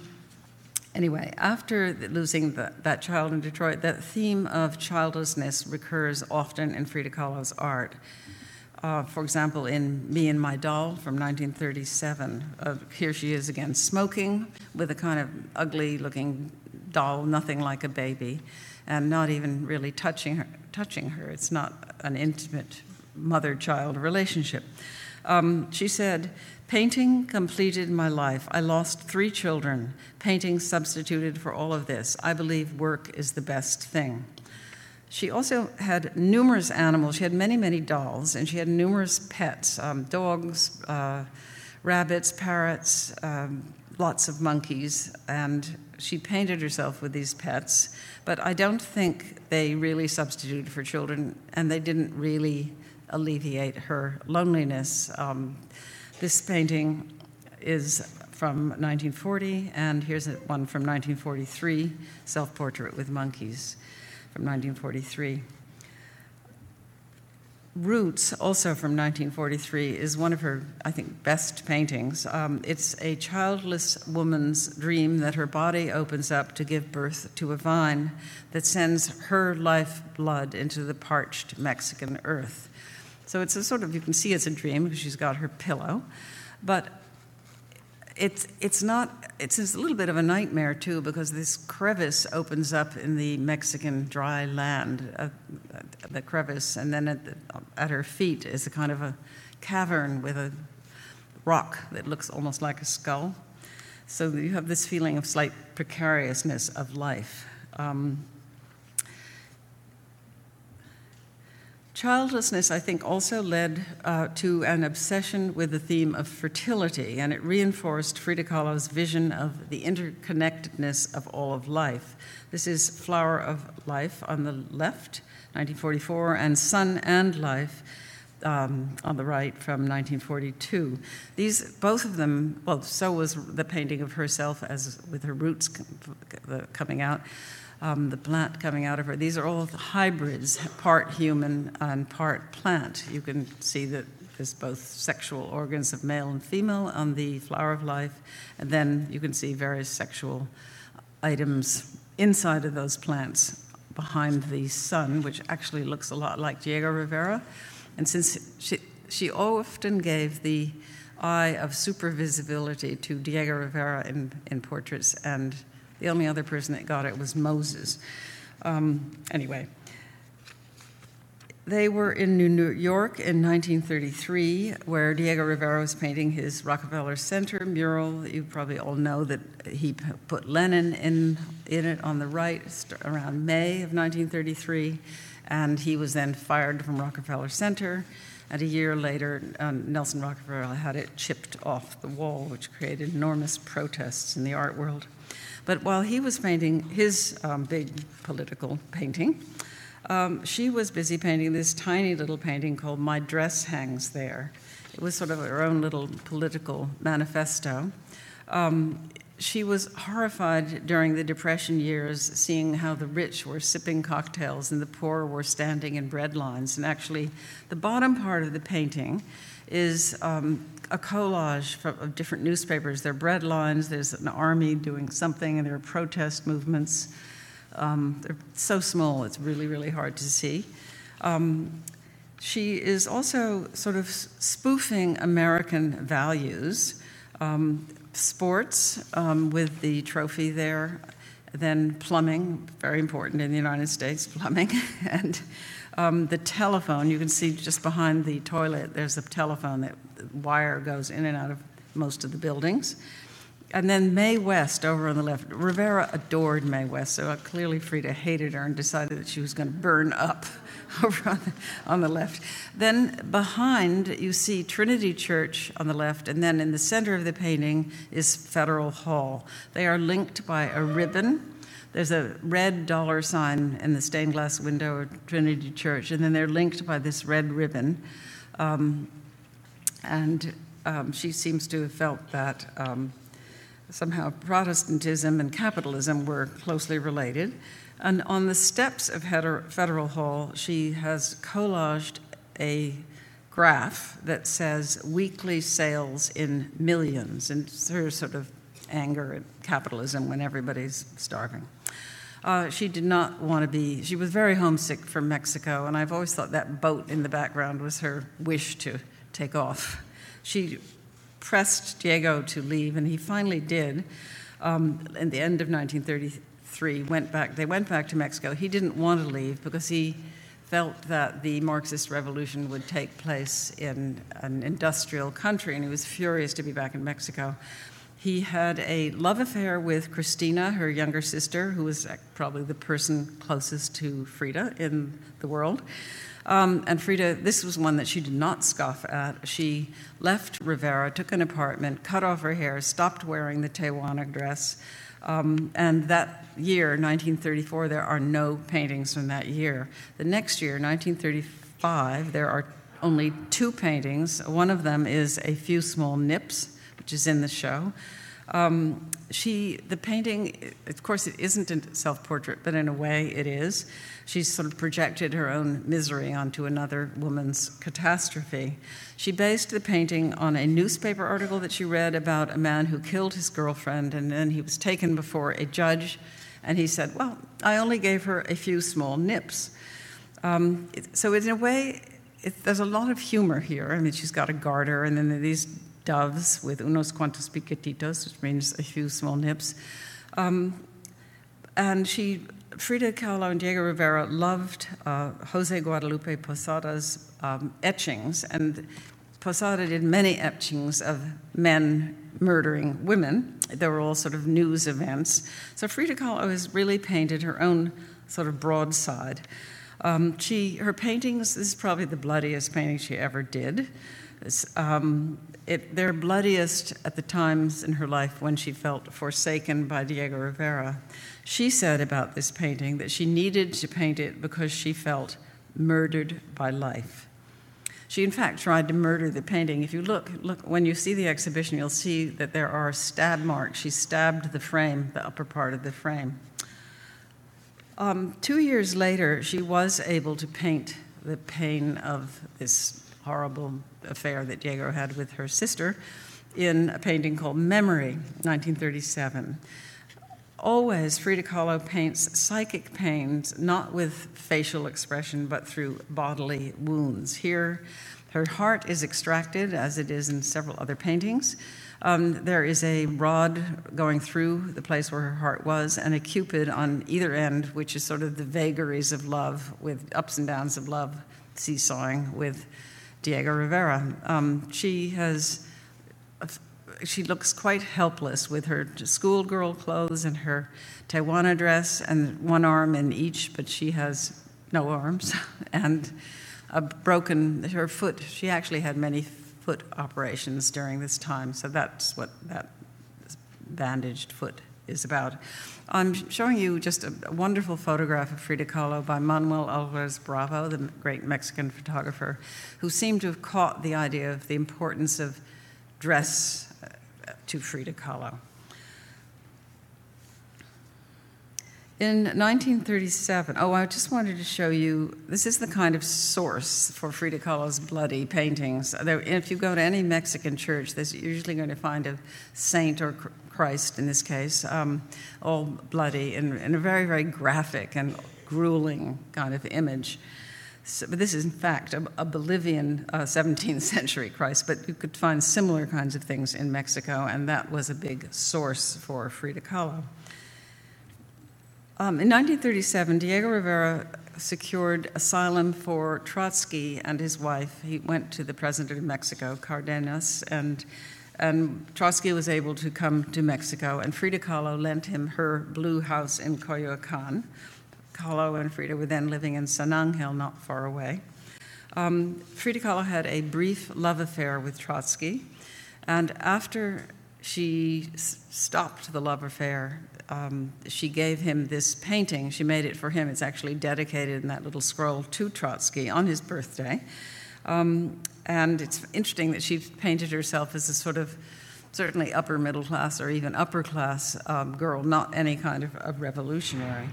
Speaker 3: anyway, after losing the, that child in Detroit, that theme of childlessness recurs often in Frida Kahlo's art. Uh, for example, in Me and My Doll from 1937, uh, here she is again smoking with a kind of ugly looking doll, nothing like a baby and not even really touching her. Touching her. It's not an intimate mother child relationship. Um, she said, Painting completed my life. I lost three children. Painting substituted for all of this. I believe work is the best thing. She also had numerous animals. She had many, many dolls, and she had numerous pets um, dogs, uh, rabbits, parrots, um, lots of monkeys, and she painted herself with these pets, but I don't think they really substituted for children, and they didn't really alleviate her loneliness. Um, this painting is from 1940, and here's one from 1943 Self Portrait with Monkeys from 1943. Roots, also from 1943, is one of her, I think, best paintings. Um, it's a childless woman's dream that her body opens up to give birth to a vine that sends her life blood into the parched Mexican earth. So it's a sort of, you can see it's a dream because she's got her pillow, but it's, it's not, it's a little bit of a nightmare too because this crevice opens up in the Mexican dry land, uh, the crevice, and then at, the, at her feet is a kind of a cavern with a rock that looks almost like a skull. So you have this feeling of slight precariousness of life. Um, Childlessness, I think, also led uh, to an obsession with the theme of fertility, and it reinforced Frida Kahlo's vision of the interconnectedness of all of life. This is Flower of Life on the left, 1944, and Sun and Life um, on the right from 1942. These, both of them, well, so was the painting of herself as with her roots coming out um, the plant coming out of her. These are all hybrids, part human and part plant. You can see that there's both sexual organs of male and female on the flower of life, and then you can see various sexual items inside of those plants behind the sun, which actually looks a lot like Diego Rivera. And since she, she often gave the eye of supervisibility to Diego Rivera in, in portraits, and the only other person that got it was Moses. Um, anyway, they were in New York in 1933, where Diego Rivera was painting his Rockefeller Center mural. You probably all know that he put Lenin in, in it on the right around May of 1933, and he was then fired from Rockefeller Center. And a year later, um, Nelson Rockefeller had it chipped off the wall, which created enormous protests in the art world. But while he was painting his um, big political painting, um, she was busy painting this tiny little painting called My Dress Hangs There. It was sort of her own little political manifesto. Um, she was horrified during the Depression years seeing how the rich were sipping cocktails and the poor were standing in bread lines. And actually, the bottom part of the painting is um, a collage of different newspapers. There are bread lines, there's an army doing something, and there are protest movements. Um, they're so small, it's really, really hard to see. Um, she is also sort of spoofing American values, um, sports um, with the trophy there, then plumbing, very important in the United States, plumbing, <laughs> and um, the telephone. You can see just behind the toilet, there's a telephone that wire goes in and out of most of the buildings. And then Mae West over on the left. Rivera adored Mae West, so clearly Frida hated her and decided that she was going to burn up <laughs> over on the, on the left. Then behind, you see Trinity Church on the left, and then in the center of the painting is Federal Hall. They are linked by a ribbon. There's a red dollar sign in the stained glass window of Trinity Church, and then they're linked by this red ribbon. Um, and um, she seems to have felt that. Um, somehow Protestantism and capitalism were closely related. And on the steps of Federal Hall, she has collaged a graph that says weekly sales in millions, and her sort of anger capitalism when everybody's starving. Uh, she did not want to be, she was very homesick for Mexico, and I've always thought that boat in the background was her wish to take off. She pressed Diego to leave, and he finally did. Um, in the end of 1933, went back. They went back to Mexico. He didn't want to leave because he felt that the Marxist revolution would take place in an industrial country, and he was furious to be back in Mexico. He had a love affair with Cristina, her younger sister, who was probably the person closest to Frida in the world. Um, and Frida, this was one that she did not scoff at. She left Rivera, took an apartment, cut off her hair, stopped wearing the Tehuana dress. Um, and that year, 1934, there are no paintings from that year. The next year, 1935, there are only two paintings. One of them is A Few Small Nips, which is in the show. Um, she, the painting, of course, it isn't a self portrait, but in a way it is. She's sort of projected her own misery onto another woman's catastrophe. She based the painting on a newspaper article that she read about a man who killed his girlfriend, and then he was taken before a judge, and he said, Well, I only gave her a few small nips. Um, so, in a way, it, there's a lot of humor here. I mean, she's got a garter, and then these doves with unos cuantos piquetitos, which means a few small nips. Um, and she, Frida Kahlo and Diego Rivera loved uh, Jose Guadalupe Posada's um, etchings, and Posada did many etchings of men murdering women. They were all sort of news events. So Frida Kahlo has really painted her own sort of broadside. Um, she, her paintings, this is probably the bloodiest painting she ever did. Um, it, they're bloodiest at the times in her life when she felt forsaken by Diego Rivera. She said about this painting that she needed to paint it because she felt murdered by life. She, in fact, tried to murder the painting. If you look, look when you see the exhibition, you'll see that there are stab marks. She stabbed the frame, the upper part of the frame. Um, two years later, she was able to paint the pain of this horrible affair that Diego had with her sister in a painting called Memory, 1937. Always, Frida Kahlo paints psychic pains, not with facial expression, but through bodily wounds. Here, her heart is extracted, as it is in several other paintings. Um, there is a rod going through the place where her heart was, and a cupid on either end, which is sort of the vagaries of love, with ups and downs of love, seesawing with Diego Rivera. Um, she has she looks quite helpless with her schoolgirl clothes and her Tehuana dress and one arm in each, but she has no arms <laughs> and a broken her foot. She actually had many foot operations during this time, so that's what that bandaged foot is about. I'm showing you just a, wonderful photograph of Frida Kahlo by Manuel Alvarez Bravo, the great Mexican photographer, who seemed to have caught the idea of the importance of dress uh, to Frida Kahlo. In 1937, oh, I just wanted to show you this is the kind of source for Frida Kahlo's bloody paintings. If you go to any Mexican church, there's usually going to find a saint or Christ in this case, um, all bloody and, and a very, very graphic and grueling kind of image. So, but this is, in fact, a, a Bolivian uh, 17th century Christ, but you could find similar kinds of things in Mexico, and that was a big source for Frida Kahlo. Um, in 1937, Diego Rivera secured asylum for Trotsky and his wife. He went to the president of Mexico, Cardenas, and, and Trotsky was able to come to Mexico, and Frida Kahlo lent him her blue house in Coyoacan Kahlo and Frida were then living in San Angel, not far away. Um, Frida Kahlo had a brief love affair with Trotsky, and after she s- stopped the love affair, um, she gave him this painting. She made it for him. It's actually dedicated in that little scroll to Trotsky on his birthday. Um, and it's interesting that she painted herself as a sort of certainly upper middle class or even upper class um, girl, not any kind of, of revolutionary.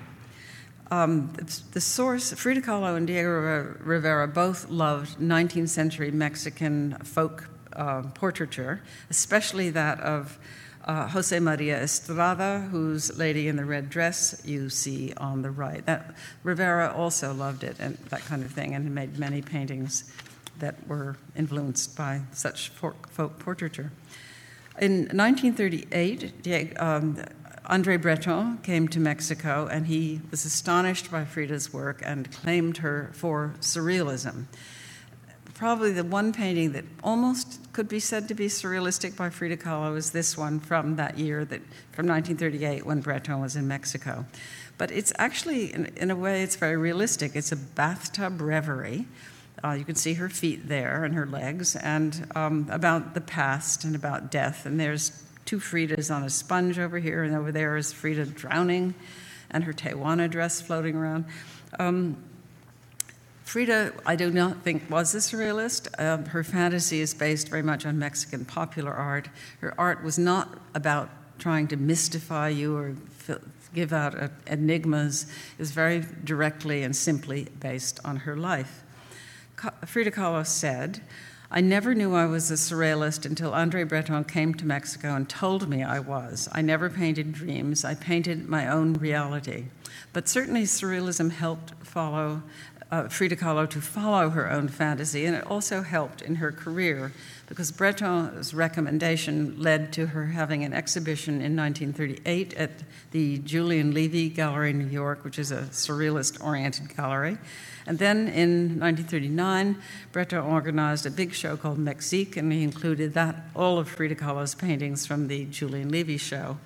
Speaker 3: Um, the source, Frida Kahlo and Diego Rivera both loved 19th century Mexican folk uh, portraiture, especially that of uh, Jose Maria Estrada, whose Lady in the Red Dress you see on the right. That, Rivera also loved it and that kind of thing, and made many paintings that were influenced by such folk portraiture. In 1938, um, Andre Breton came to Mexico and he was astonished by Frida's work and claimed her for surrealism. Probably the one painting that almost could be said to be surrealistic by Frida Kahlo is this one from that year, that, from 1938 when Breton was in Mexico. But it's actually, in, in a way, it's very realistic. It's a bathtub reverie. Uh, you can see her feet there and her legs, and um, about the past and about death. And there's two Fridas on a sponge over here, and over there is Frida drowning and her Tehuana dress floating around. Um, Frida, I do not think was a surrealist. Uh, her fantasy is based very much on Mexican popular art. Her art was not about trying to mystify you or give out uh, enigmas. It was very directly and simply based on her life. Frida Kahlo said, I never knew I was a surrealist until Andre Breton came to Mexico and told me I was. I never painted dreams, I painted my own reality. But certainly, surrealism helped follow uh, Frida Kahlo to follow her own fantasy, and it also helped in her career because Breton's recommendation led to her having an exhibition in 1938 at the Julian Levy Gallery in New York, which is a surrealist oriented gallery. And then in 1939, Breton organized a big show called Mexique, and he included that all of Frida Kahlo's paintings from the Julian Levy show.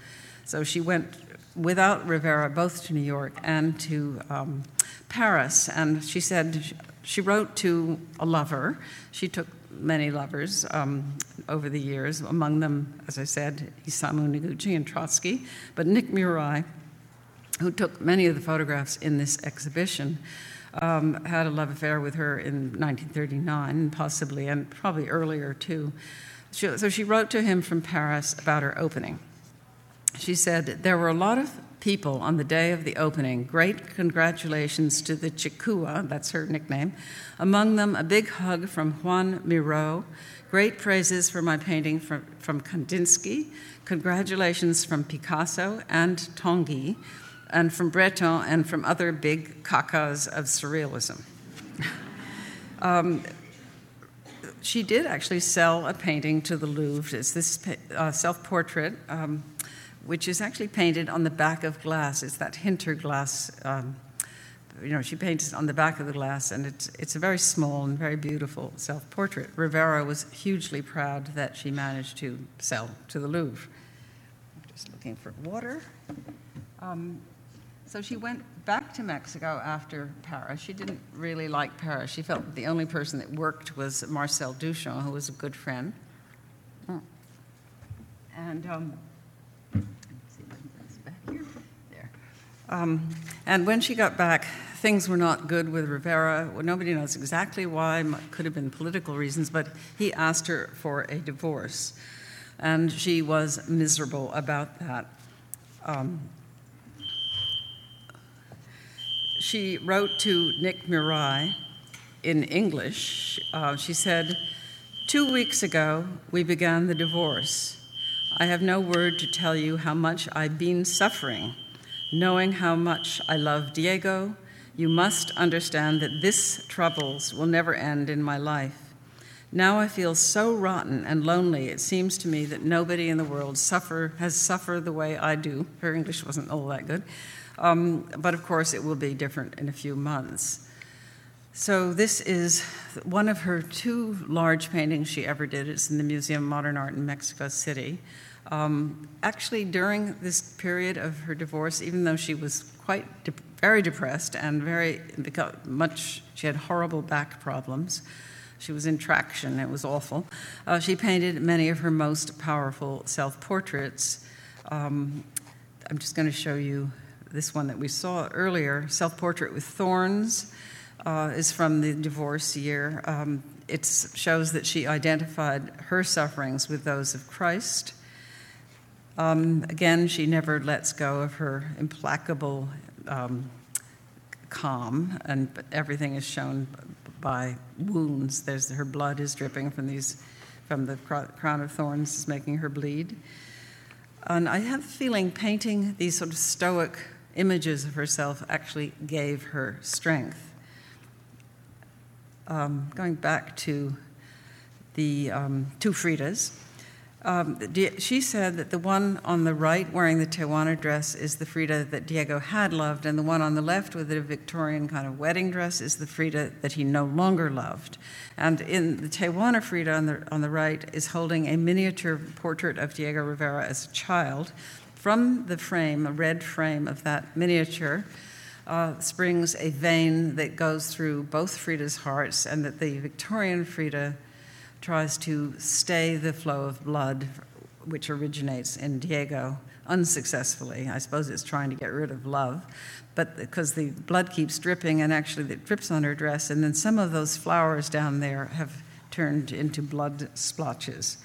Speaker 3: So she went without Rivera both to New York and to um, Paris, and she said she wrote to a lover. She took many lovers um, over the years, among them, as I said, Isamu Noguchi and Trotsky, but Nick Muray, who took many of the photographs in this exhibition, um, had a love affair with her in 1939, possibly, and probably earlier too. She, so she wrote to him from Paris about her opening. She said, There were a lot of people on the day of the opening. Great congratulations to the Chikua, that's her nickname. Among them, a big hug from Juan Miro. Great praises for my painting from, from Kandinsky. Congratulations from Picasso and Tanguy, and from Breton and from other big kakas of surrealism. <laughs> um, she did actually sell a painting to the Louvre. It's this uh, self portrait. Um, which is actually painted on the back of glass. It's that Hinter glass. Um, you know, she paints on the back of the glass, and it's, it's a very small and very beautiful self portrait. Rivera was hugely proud that she managed to sell to the Louvre. I'm just looking for water. Um, so she went back to Mexico after Paris. She didn't really like Paris. She felt the only person that worked was Marcel Duchamp, who was a good friend. Hmm. And um, Um, and when she got back, things were not good with Rivera. Well, nobody knows exactly why, could have been political reasons, but he asked her for a divorce. And she was miserable about that. Um, she wrote to Nick Muray in English. Uh, she said, Two weeks ago, we began the divorce. I have no word to tell you how much I've been suffering knowing how much I love Diego, you must understand that this troubles will never end in my life. Now I feel so rotten and lonely, it seems to me that nobody in the world suffer, has suffered the way I do. Her English wasn't all that good. Um, but of course, it will be different in a few months. So, this is one of her two large paintings she ever did. It's in the Museum of Modern Art in Mexico City. Um, actually, during this period of her divorce, even though she was quite de- very depressed and very much, she had horrible back problems. She was in traction, it was awful. Uh, she painted many of her most powerful self portraits. Um, I'm just going to show you this one that we saw earlier Self Portrait with Thorns uh, is from the divorce year. Um, it shows that she identified her sufferings with those of Christ. Um, again, she never lets go of her implacable um, calm, and everything is shown by wounds. There's her blood is dripping from these, from the crown of thorns, is making her bleed. And I have the feeling painting these sort of stoic images of herself actually gave her strength. Um, going back to the um, two Fridas, um, she said that the one on the right wearing the Tehuana dress is the Frida that Diego had loved, and the one on the left with the Victorian kind of wedding dress is the Frida that he no longer loved. And in the Tehuana Frida on the, on the right is holding a miniature portrait of Diego Rivera as a child. From the frame, a red frame of that miniature, uh, springs a vein that goes through both Frida's hearts, and that the Victorian Frida tries to stay the flow of blood, which originates in Diego unsuccessfully. I suppose it's trying to get rid of love, but because the blood keeps dripping and actually it drips on her dress, and then some of those flowers down there have turned into blood splotches.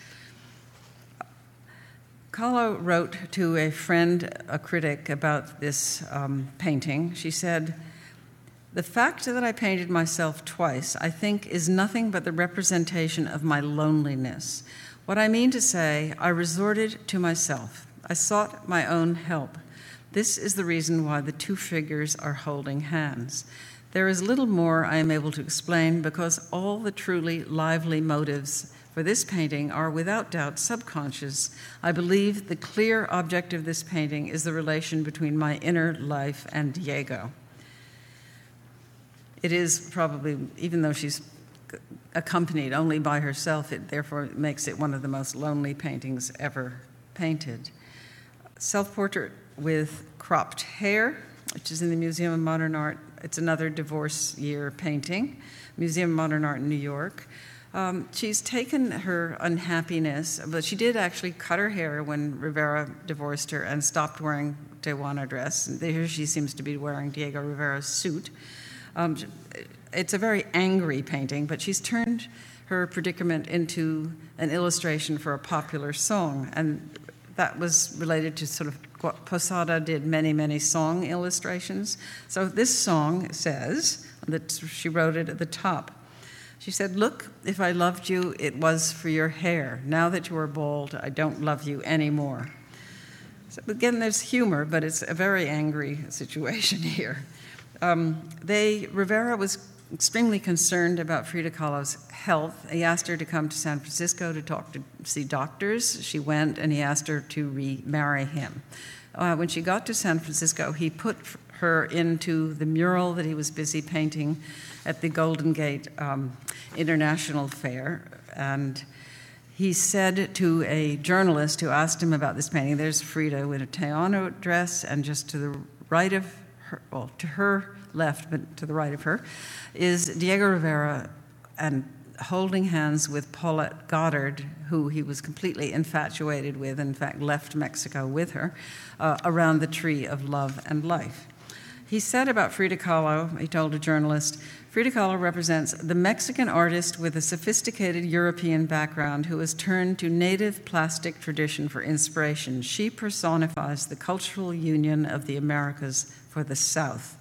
Speaker 3: Kahlo wrote to a friend, a critic, about this um, painting. She said, the fact that I painted myself twice, I think, is nothing but the representation of my loneliness. What I mean to say, I resorted to myself. I sought my own help. This is the reason why the two figures are holding hands. There is little more I am able to explain because all the truly lively motives for this painting are without doubt subconscious. I believe the clear object of this painting is the relation between my inner life and Diego it is probably, even though she's accompanied only by herself, it therefore makes it one of the most lonely paintings ever painted. Self portrait with cropped hair, which is in the Museum of Modern Art. It's another divorce year painting, Museum of Modern Art in New York. Um, she's taken her unhappiness, but she did actually cut her hair when Rivera divorced her and stopped wearing Tehuana dress. And here she seems to be wearing Diego Rivera's suit. Um, it's a very angry painting, but she's turned her predicament into an illustration for a popular song. And that was related to sort of what Posada did many, many song illustrations. So this song says that she wrote it at the top. She said, Look, if I loved you, it was for your hair. Now that you are bald, I don't love you anymore. So again, there's humor, but it's a very angry situation <laughs> here. Um, they, Rivera was extremely concerned about Frida Kahlo's health. He asked her to come to San Francisco to talk to see doctors. She went, and he asked her to remarry him. Uh, when she got to San Francisco, he put her into the mural that he was busy painting at the Golden Gate um, International Fair, and he said to a journalist who asked him about this painting, "There's Frida in a Tehuana dress, and just to the right of her, well, to her left, but to the right of her, is Diego Rivera and holding hands with Paulette Goddard, who he was completely infatuated with, in fact, left Mexico with her, uh, around the tree of love and life. He said about Frida Kahlo, he told a journalist, Frida Kahlo represents the Mexican artist with a sophisticated European background who has turned to native plastic tradition for inspiration. She personifies the cultural union of the Americas for the South.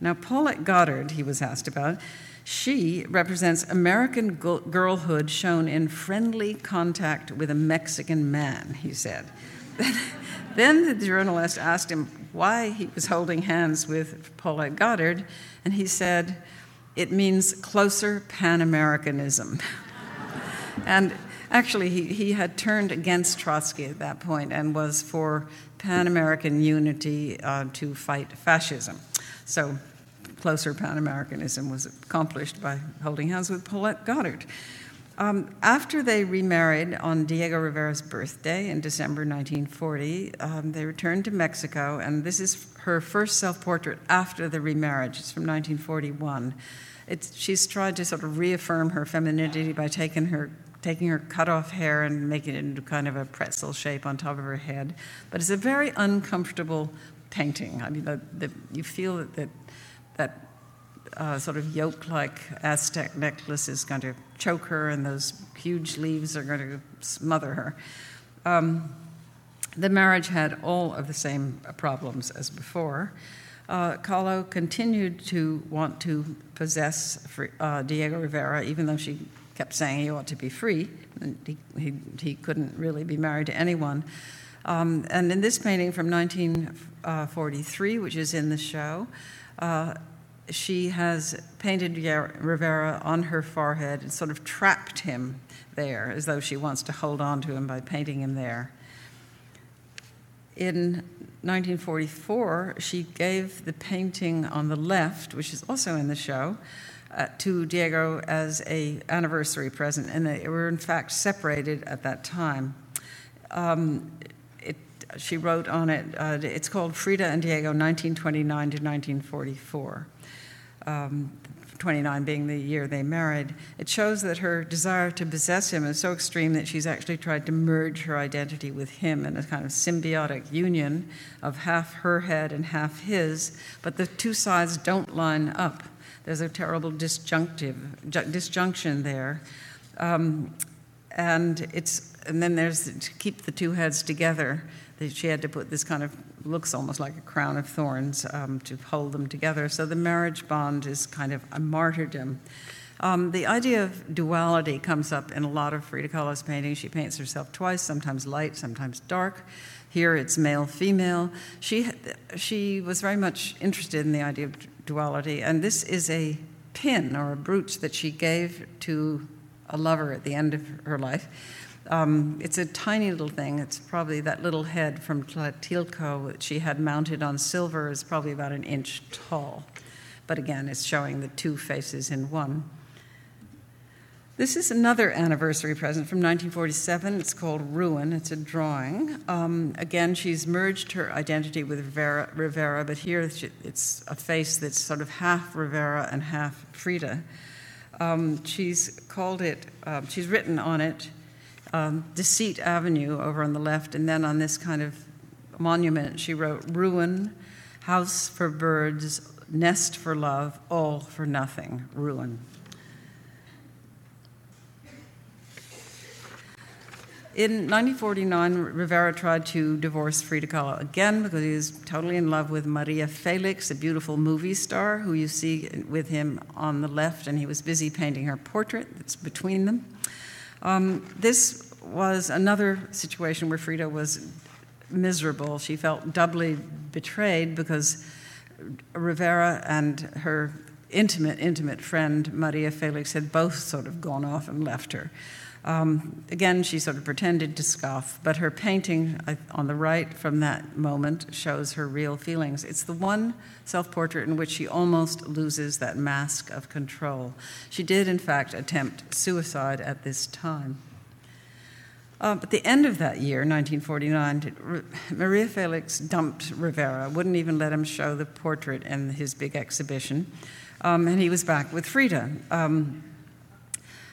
Speaker 3: Now, Paulette Goddard, he was asked about, she represents American girlhood shown in friendly contact with a Mexican man, he said. <laughs> then the journalist asked him why he was holding hands with Paulette Goddard, and he said, It means closer Pan Americanism. <laughs> and actually, he, he had turned against Trotsky at that point and was for Pan American unity uh, to fight fascism. So closer Pan Americanism was accomplished by holding hands with Paulette Goddard. Um, after they remarried on Diego Rivera's birthday in December 1940, um, they returned to Mexico, and this is her first self portrait after the remarriage. It's from 1941. It's, she's tried to sort of reaffirm her femininity by taking her taking her cut off hair and making it into kind of a pretzel shape on top of her head. But it's a very uncomfortable painting. I mean, the, the, you feel that, that that uh, sort of yoke like Aztec necklace is going to choke her, and those huge leaves are going to smother her. Um, the marriage had all of the same problems as before. Uh, Kahlo continued to want to possess uh, Diego Rivera, even though she kept saying he ought to be free. He, he, he couldn't really be married to anyone. Um, and in this painting from 1943, which is in the show, uh, she has painted Rivera on her forehead and sort of trapped him there as though she wants to hold on to him by painting him there. In 1944, she gave the painting on the left, which is also in the show, uh, to Diego as a anniversary present, and they were in fact separated at that time. Um, it, she wrote on it, uh, it's called Frida and Diego, 1929 to 1944 um, 29 being the year they married, it shows that her desire to possess him is so extreme that she's actually tried to merge her identity with him in a kind of symbiotic union of half her head and half his, but the two sides don't line up. There's a terrible disjunctive, disjunction there. Um, and, it's, and then there's to keep the two heads together That she had to put this kind of looks almost like a crown of thorns um, to hold them together. So the marriage bond is kind of a martyrdom. Um, the idea of duality comes up in a lot of Frida Kahlo's paintings. She paints herself twice, sometimes light, sometimes dark. Here it's male female. She, she was very much interested in the idea of duality, and this is a pin or a brooch that she gave to a lover at the end of her life. Um, it's a tiny little thing. It's probably that little head from Tlatilco that she had mounted on silver is probably about an inch tall. But again, it's showing the two faces in one. This is another anniversary present from 1947. It's called Ruin. It's a drawing. Um, again, she's merged her identity with Rivera, Rivera, but here it's a face that's sort of half Rivera and half Frida. Um, she's called it, uh, she's written on it, um, Deceit Avenue over on the left, and then on this kind of monument, she wrote Ruin, House for Birds, Nest for Love, All for Nothing, Ruin. In 1949, Rivera tried to divorce Frida Kahlo again because he was totally in love with Maria Felix, a beautiful movie star who you see with him on the left, and he was busy painting her portrait that's between them. Um, this was another situation where Frida was miserable. She felt doubly betrayed because Rivera and her intimate, intimate friend, Maria Felix, had both sort of gone off and left her. Um, again, she sort of pretended to scoff, but her painting on the right from that moment shows her real feelings. It's the one self portrait in which she almost loses that mask of control. She did, in fact, attempt suicide at this time. Uh, at the end of that year, 1949, Maria Felix dumped Rivera, wouldn't even let him show the portrait in his big exhibition, um, and he was back with Frida. Um,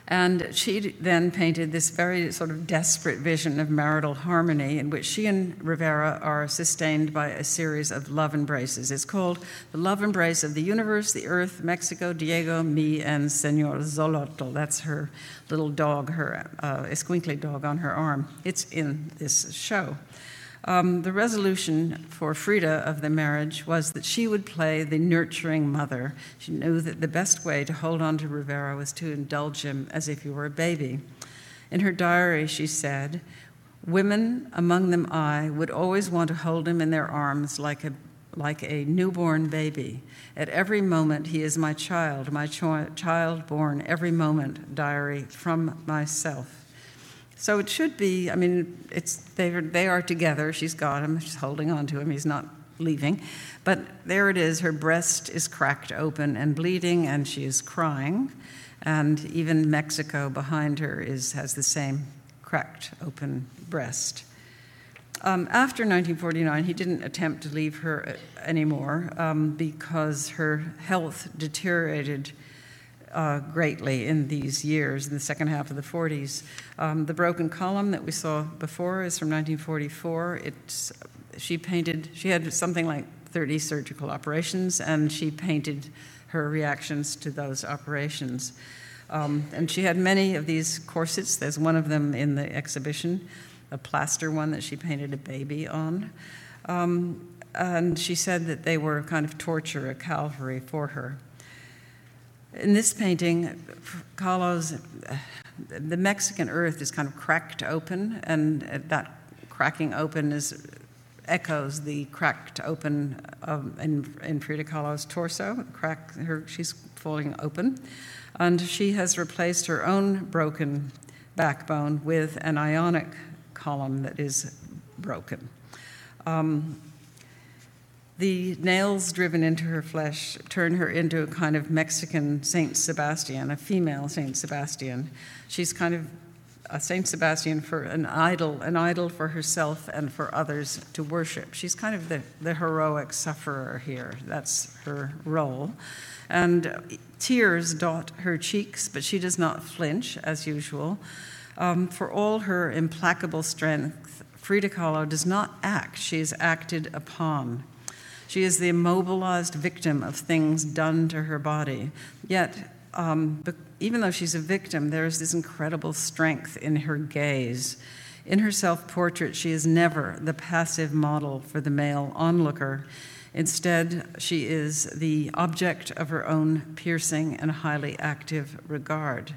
Speaker 3: and she then painted this very sort of desperate vision of marital harmony in which she and Rivera are sustained by a series of love embraces. It's called The Love Embrace of the Universe, the Earth, Mexico, Diego, me, and Senor Xolotl. That's her little dog, her uh, escuincle dog on her arm. It's in this show. Um, the resolution for Frida of the marriage was that she would play the nurturing mother. She knew that the best way to hold on to Rivera was to indulge him as if he were a baby. In her diary, she said, Women, among them I, would always want to hold him in their arms like a, like a newborn baby. At every moment, he is my child, my child born every moment, diary, from myself. So it should be, I mean, it's, they, are, they are together. She's got him, she's holding on to him, he's not leaving. But there it is, her breast is cracked open and bleeding, and she is crying. And even Mexico behind her is, has the same cracked open breast. Um, after 1949, he didn't attempt to leave her uh, anymore um, because her health deteriorated uh, greatly in these years, in the second half of the 40s. Um, the broken column that we saw before is from 1944. It's, she painted, she had something like 30 surgical operations, and she painted her reactions to those operations. Um, and she had many of these corsets. There's one of them in the exhibition, a plaster one that she painted a baby on. Um, and she said that they were kind of torture, a calvary for her. In this painting, Carlos, the Mexican earth is kind of cracked open, and that cracking open is echoes the cracked open um, in, in Frida Kahlo's torso. Crack, her, she's falling open, and she has replaced her own broken backbone with an ionic column that is broken. Um, the nails driven into her flesh turn her into a kind of Mexican Saint Sebastian, a female Saint Sebastian. She's kind of a Saint Sebastian for an idol, an idol for herself and for others to worship. She's kind of the, the heroic sufferer here. That's her role. And tears dot her cheeks, but she does not flinch as usual. Um, for all her implacable strength, Frida Kahlo does not act, she is acted upon. She is the immobilized victim of things done to her body. Yet, um, even though she's a victim, there is this incredible strength in her gaze. In her self portrait, she is never the passive model for the male onlooker. Instead, she is the object of her own piercing and highly active regard.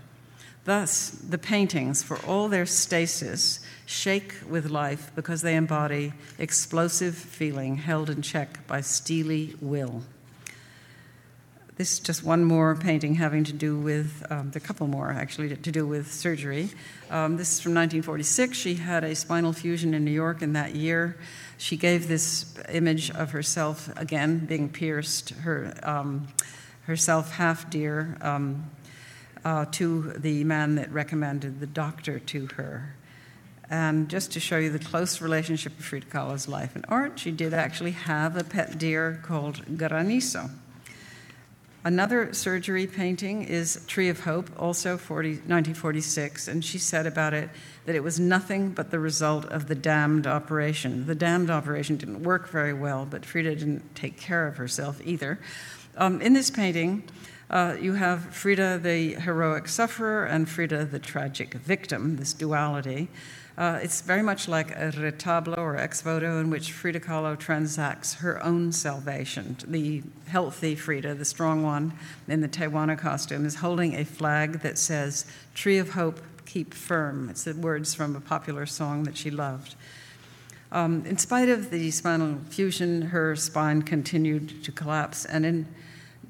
Speaker 3: Thus, the paintings, for all their stasis, shake with life because they embody explosive feeling held in check by steely will. This is just one more painting having to do with, um, a couple more actually, to do with surgery. Um, this is from 1946. She had a spinal fusion in New York in that year. She gave this image of herself, again, being pierced, her, um, herself half deer, um, uh, to the man that recommended the doctor to her. And just to show you the close relationship of Frida Kahlo's life and art, she did actually have a pet deer called Granizo. Another surgery painting is Tree of Hope, also 40, 1946, and she said about it that it was nothing but the result of the damned operation. The damned operation didn't work very well, but Frida didn't take care of herself either. Um, in this painting, uh, you have Frida, the heroic sufferer, and Frida, the tragic victim, this duality. Uh, it's very much like a retablo or ex voto in which Frida Kahlo transacts her own salvation. The healthy Frida, the strong one in the Tehuana costume, is holding a flag that says, Tree of Hope, keep firm. It's the words from a popular song that she loved. Um, in spite of the spinal fusion, her spine continued to collapse, and in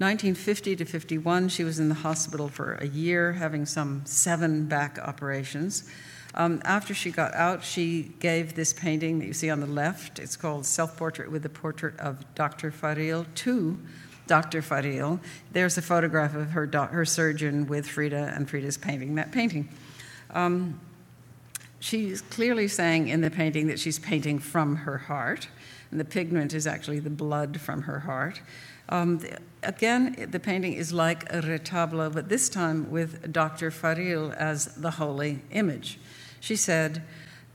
Speaker 3: 1950 to 51, she was in the hospital for a year, having some seven back operations. Um, after she got out, she gave this painting that you see on the left. It's called Self Portrait with the Portrait of Dr. Farill to Dr. Farill. There's a photograph of her, her surgeon with Frida, and Frida's painting that painting. Um, she's clearly saying in the painting that she's painting from her heart, and the pigment is actually the blood from her heart. Um, the, again, the painting is like a retablo, but this time with Dr. Farill as the holy image. She said,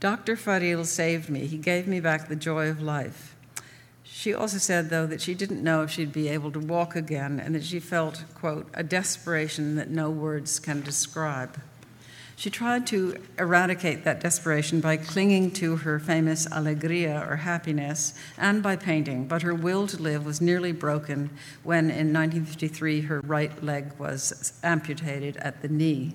Speaker 3: Dr. Farill saved me. He gave me back the joy of life. She also said, though, that she didn't know if she'd be able to walk again and that she felt, quote, a desperation that no words can describe. She tried to eradicate that desperation by clinging to her famous alegria or happiness and by painting, but her will to live was nearly broken when in 1953 her right leg was amputated at the knee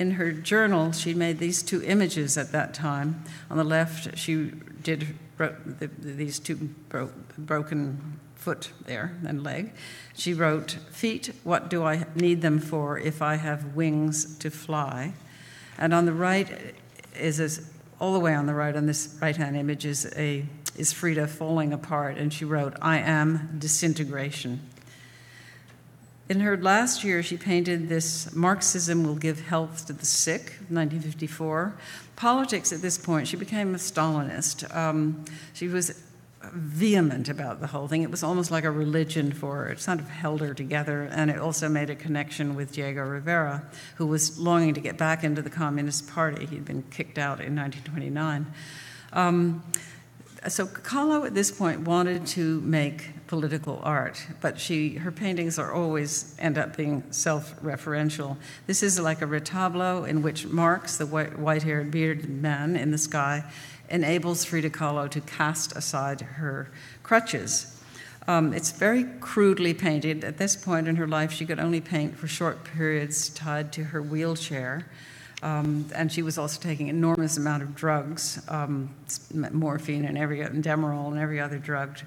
Speaker 3: in her journal, she made these two images at that time. On the left, she did the, these two bro- broken foot there and leg. She wrote, Feet, what do I need them for if I have wings to fly? And on the right is a, all the way on the right on this right hand image is a is Frida falling apart, and she wrote, I am disintegration. In her last year, she painted this Marxism Will Give Health to the Sick, 1954. Politics at this point, she became a Stalinist. Um, she was vehement about the whole thing. It was almost like a religion for her. It sort of held her together, and it also made a connection with Diego Rivera, who was longing to get back into the Communist Party. He'd been kicked out in 1929. Um, so Kahlo at this point wanted to make political art, but she her paintings are always end up being self-referential. This is like a retablo in which Marx, the white-haired bearded man in the sky, enables Frida Kahlo to cast aside her crutches. Um, it's very crudely painted. At this point in her life, she could only paint for short periods tied to her wheelchair. Um, and she was also taking enormous amount of drugs, um, morphine and every and Demerol and every other drug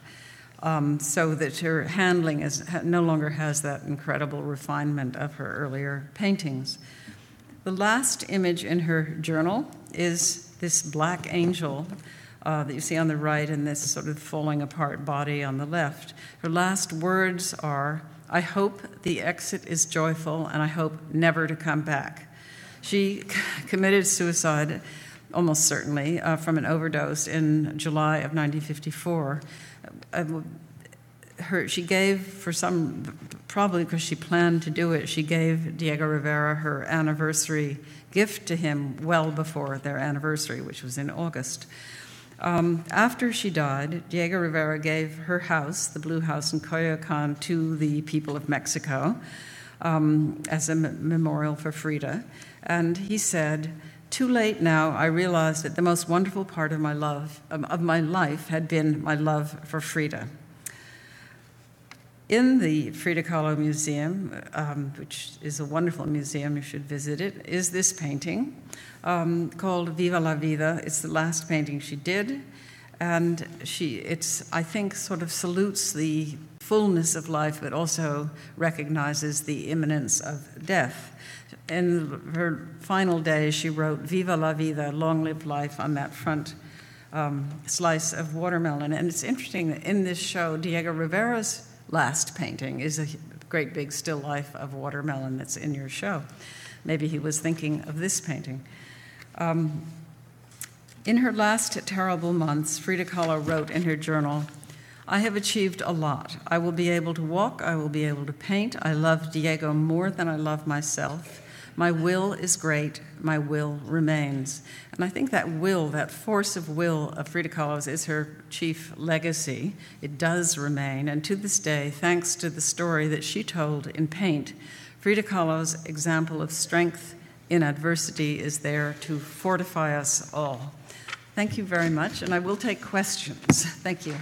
Speaker 3: um, so that her handling is, no longer has that incredible refinement of her earlier paintings. The last image in her journal is this black angel uh, that you see on the right and this sort of falling apart body on the left. Her last words are, I hope the exit is joyful and I hope never to come back. She committed suicide almost certainly uh, from an overdose in July of 1954 uh, her, she gave for some, probably because she planned to do it, she gave Diego Rivera her anniversary gift to him well before their anniversary, which was in August. Um, after she died, Diego Rivera gave her house, the Blue House in Coyoacan, to the people of Mexico um, as a m- memorial for Frida. And he said, too late now, I realized that the most wonderful part of my love um, of my life had been my love for Frida. In the Frida Kahlo Museum, um, which is a wonderful museum, you should visit it, is this painting um, called Viva la Vida. It's the last painting she did, and she, it's, I think, sort of salutes the fullness of life, but also recognizes the imminence of death in her final days, she wrote Viva la Vida, long live life, on that front um, slice of watermelon. And it's interesting that in this show, Diego Rivera's last painting is a great big still life of watermelon that's in your show. Maybe he was thinking of this painting. Um, in her last terrible months, Frida Kahlo wrote in her journal, I have achieved a lot. I will be able to walk, I will be able to paint. I love Diego more than I love myself. My will is great, my will remains. And I think that will, that force of will of Frida Kahlo's is her chief legacy. It does remain. And to this day, thanks to the story that she told in Paint, Frida Kahlo's example of strength, in adversity is there to fortify us all. Thank you very much, and I will take questions. Thank you.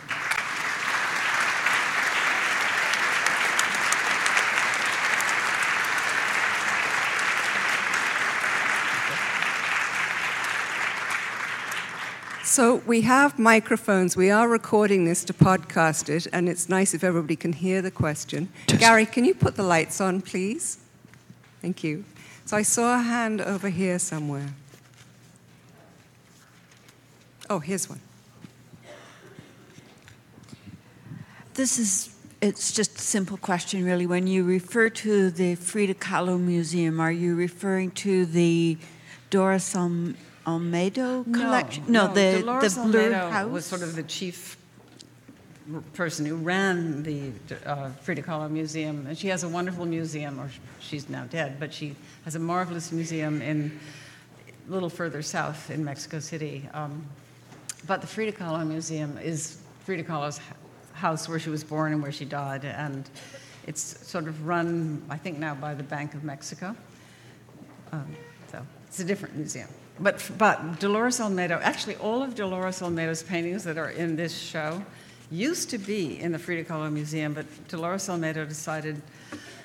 Speaker 2: So we have microphones. We are recording this to podcast it, and it's nice if everybody can hear the question.
Speaker 4: Just-
Speaker 2: Gary, can you put the lights on, please? Thank you. So I saw a hand over here somewhere. Oh, here's one.
Speaker 5: This is, it's just a simple question, really. When you refer to the Frida Kahlo Museum, are you referring to the Doris Al- Olmedo collection? No, the,
Speaker 3: Dolores
Speaker 5: the Blur
Speaker 3: Almedo
Speaker 5: House?
Speaker 3: was sort of the chief person who ran the uh, Frida Kahlo Museum, and she has a wonderful museum, or she's now dead, but she has a marvelous museum in a little further south in Mexico City. Um, but the Frida Kahlo Museum is Frida Kahlo's house where she was born and where she died, and it's sort of run, I think, now by the Bank of Mexico. Um, so it's a different museum. But, but Dolores Olmedo, actually, all of Dolores Olmedo's paintings that are in this show used to be in the Frida Kahlo Museum, but Dolores Olmedo decided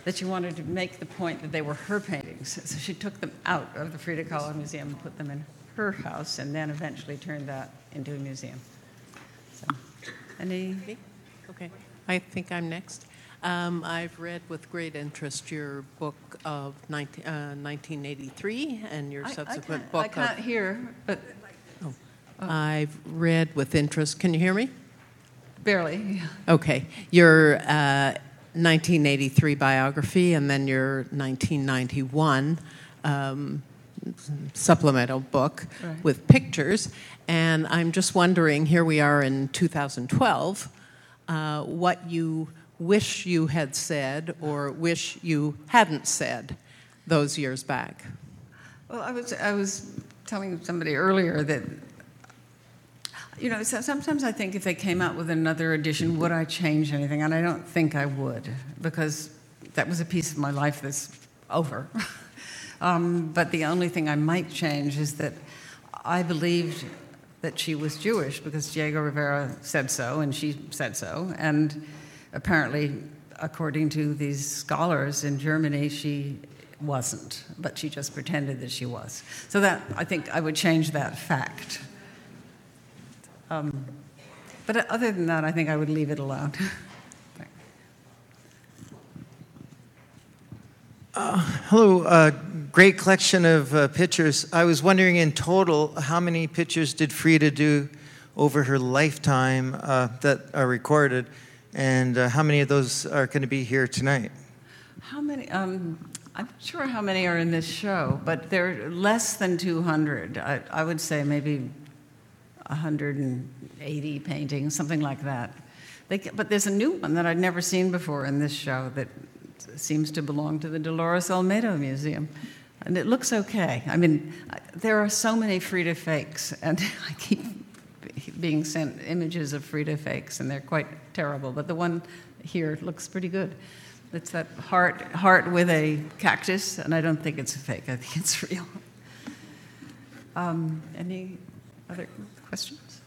Speaker 3: that she wanted to make the point that they were her paintings. So she took them out of the Frida Kahlo Museum and put them in her house, and then eventually turned that into a museum. So, any?
Speaker 6: Okay. I think I'm next. Um, I've read with great interest your book of 19, uh, 1983 and your
Speaker 3: I- I
Speaker 6: subsequent
Speaker 3: can't-
Speaker 6: book
Speaker 3: I can't
Speaker 6: of.
Speaker 3: hear, but
Speaker 6: I've read with interest. Can you hear me?
Speaker 3: barely.
Speaker 6: Okay. Your uh, 1983 biography and then your 1991 um, supplemental book
Speaker 3: Right.
Speaker 6: with pictures. And I'm just wondering here we are in 2012 uh, what you wish you had said or wish you hadn't said those years back.
Speaker 3: Well, I was, I was telling somebody earlier that, you know, sometimes I think if they came out with another edition, would I change anything? And I don't think I would, because that was a piece of my life that's over. <laughs> um, but the only thing I might change is that I believed that she was Jewish because Diego Rivera said so, and she said so. And apparently, according to these scholars in Germany, she wasn't, but she just pretended that she was. So that I think I would change that fact. Um, but other than that, I think I would leave it alone. <laughs>
Speaker 4: Hello, uh, great collection of uh, pictures. I was wondering in total, how many pictures did Frida do over her lifetime uh, that are recorded, and uh, how many of those are going to be here tonight?
Speaker 3: How many? Um, I'm not sure how many are in this show, but they're less than 200. I, I would say maybe 180 paintings, something like that. They, but there's a new one that I'd never seen before in this show that seems to belong to the Dolores Olmedo Museum. And it looks okay. I mean, there are so many Frida fakes, and <laughs> I keep being sent images of Frida fakes, and they're quite terrible. But the one here looks pretty good. It's that heart, heart with a cactus, and I don't think it's a fake. I think it's <laughs> real. Um, any other questions?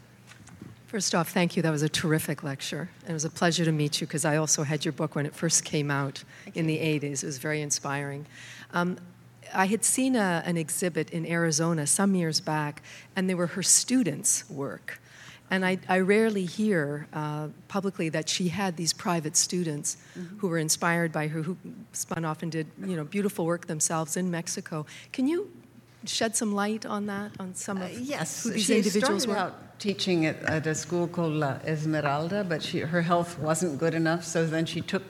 Speaker 7: First off, thank you. That was a terrific lecture. It was a pleasure to meet you because I also had your book when it first came out in the 80s. It was very inspiring. Um, I had seen a, an exhibit in Arizona some years back, and they were her students' work. And I, I rarely hear uh, publicly that she had these private students who were inspired by her, who spun off and did you know beautiful work themselves in Mexico. Can you shed some light on that, on some of
Speaker 3: Uh, yes,
Speaker 7: who these
Speaker 3: she
Speaker 7: individuals
Speaker 3: started
Speaker 7: were?
Speaker 3: out teaching at, at a school called La Esmeralda, but she, her health wasn't good enough, so then she took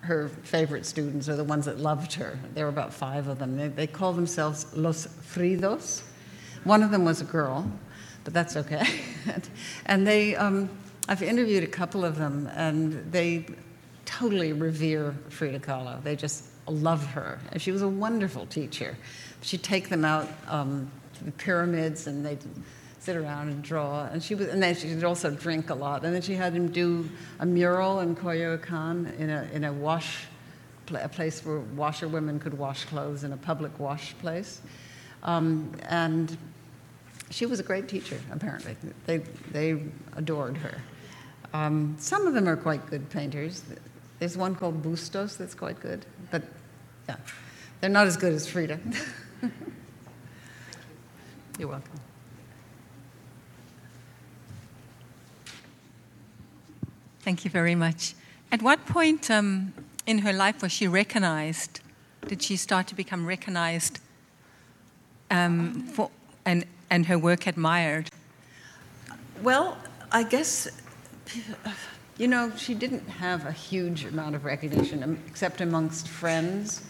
Speaker 3: her favorite students, or the ones that loved her. There were about five of them. They, they called themselves Los Fridos. One of them was a girl, but that's okay. <laughs> and they, um, I've interviewed a couple of them, and they totally revere Frida Kahlo. They just love her. And she was a wonderful teacher. She'd take them out um, to the pyramids, and they'd sit around and draw. And she was, and then she'd also drink a lot. And then she had him do a mural in Coyoacan in a in a wash, a place where washerwomen could wash clothes in a public wash place. Um, and she was a great teacher, apparently. They, they adored her. Um, some of them are quite good painters. There's one called Bustos that's quite good, but yeah, they're not as good as Frida. <laughs> You're welcome.
Speaker 8: Thank you very much. At what point um, in her life was she recognized? Did she start to become recognized um, for, and, and her work admired?
Speaker 3: Well, I guess, you know, she didn't have a huge amount of recognition um, except amongst friends.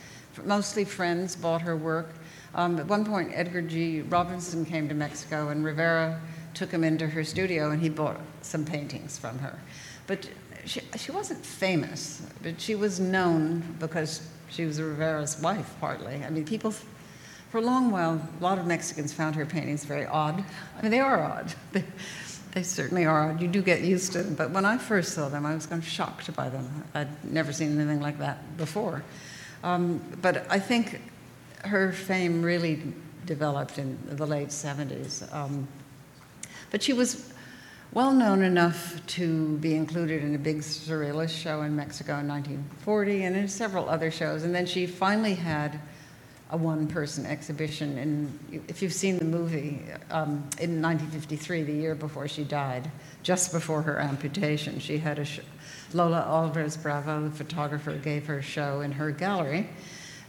Speaker 3: Mostly friends bought her work. Um, at one point, Edward G. Robinson came to Mexico, and Rivera took him into her studio, and he bought some paintings from her. But she, she wasn't famous, but she was known because she was Rivera's wife, partly. I mean, people, for a long while, a lot of Mexicans found her paintings very odd. I mean, they are odd. <laughs> They, they certainly are odd. You do get used to them. But when I first saw them, I was kind of shocked by them. I'd never seen anything like that before. Um, but I think her fame really developed in the late 70s. Um, but she was well known enough to be included in a big surrealist show in Mexico in 1940 and in several other shows. And then she finally had a one person exhibition. And if you've seen the movie, um, in 1953, the year before she died, just before her amputation, she had a. Lola Alvarez Bravo, the photographer, gave her a show in her gallery.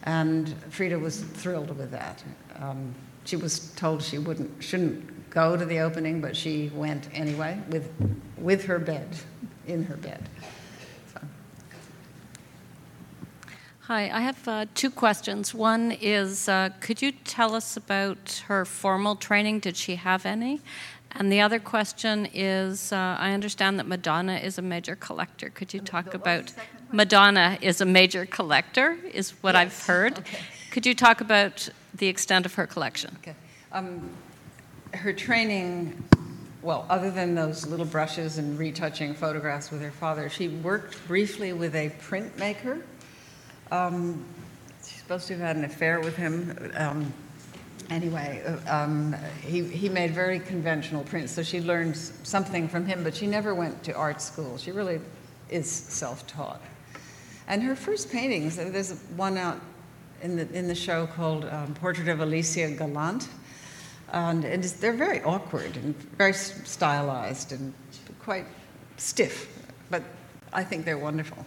Speaker 3: And Frida was thrilled with that. Um, she was told she wouldn't, shouldn't go to the opening, but she went anyway with, with her bed, in her bed. So.
Speaker 9: Hi, I have uh, two questions. One is uh, could you tell us about her formal training? Did she have any? And the other question is uh, I understand that Madonna is a major collector. Could you talk about Madonna is a major collector, is what yes. I've heard. Okay. Could you talk about the extent of her collection?
Speaker 3: Okay. Um, her training, well, other than those little brushes and retouching photographs with her father, she worked briefly with a printmaker. Um, she's supposed to have had an affair with him. Um, anyway, um, he, he made very conventional prints, so she learned something from him, but she never went to art school. She really is self taught. And her first paintings, there's one out in the, in the show called um, Portrait of Alicia Galant and they're very awkward and very stylized and quite stiff, but I think they're wonderful.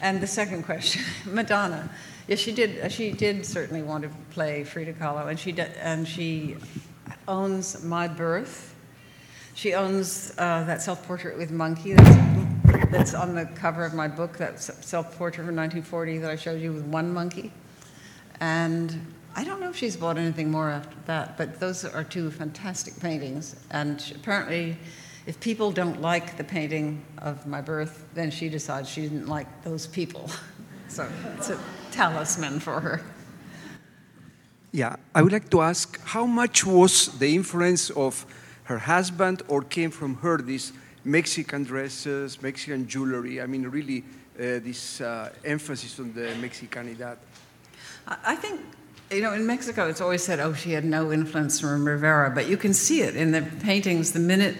Speaker 3: And the second question, <laughs> Madonna. Yes, she did. She did certainly want to play Frida Kahlo, and she and she owns My Birth. She owns uh, that self-portrait with monkey that's, that's on the cover of my book. That self-portrait from 1940 that I showed you with one monkey, and I don't know if she's bought anything more after that, but those are two fantastic paintings. And apparently, if people don't like the painting of my birth, then she decides she didn't like those people. <laughs> so it's a talisman for her.
Speaker 10: Yeah, I would like to ask how much was the influence of her husband or came from her these Mexican dresses, Mexican jewelry? I mean, really, uh, this uh, emphasis on the Mexicanidad.
Speaker 3: I think you know, in Mexico, it's always said, oh, she had no influence from Rivera, but you can see it in the paintings the minute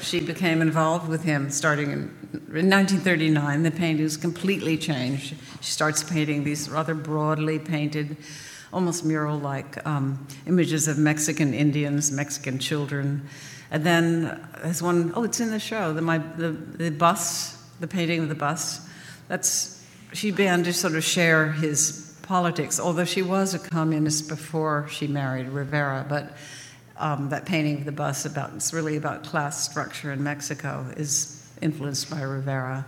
Speaker 3: she became involved with him, starting in, in 1939. The paintings completely changed. She starts painting these rather broadly painted, almost mural like um, images of Mexican Indians, Mexican children. And then there's one, oh, it's in the show, the, my, the, the bus, the painting of the bus. That's, she began to sort of share his politics, although she was a communist before she married Rivera. But um, that painting of the bus about it's really about class structure in Mexico is influenced by Rivera.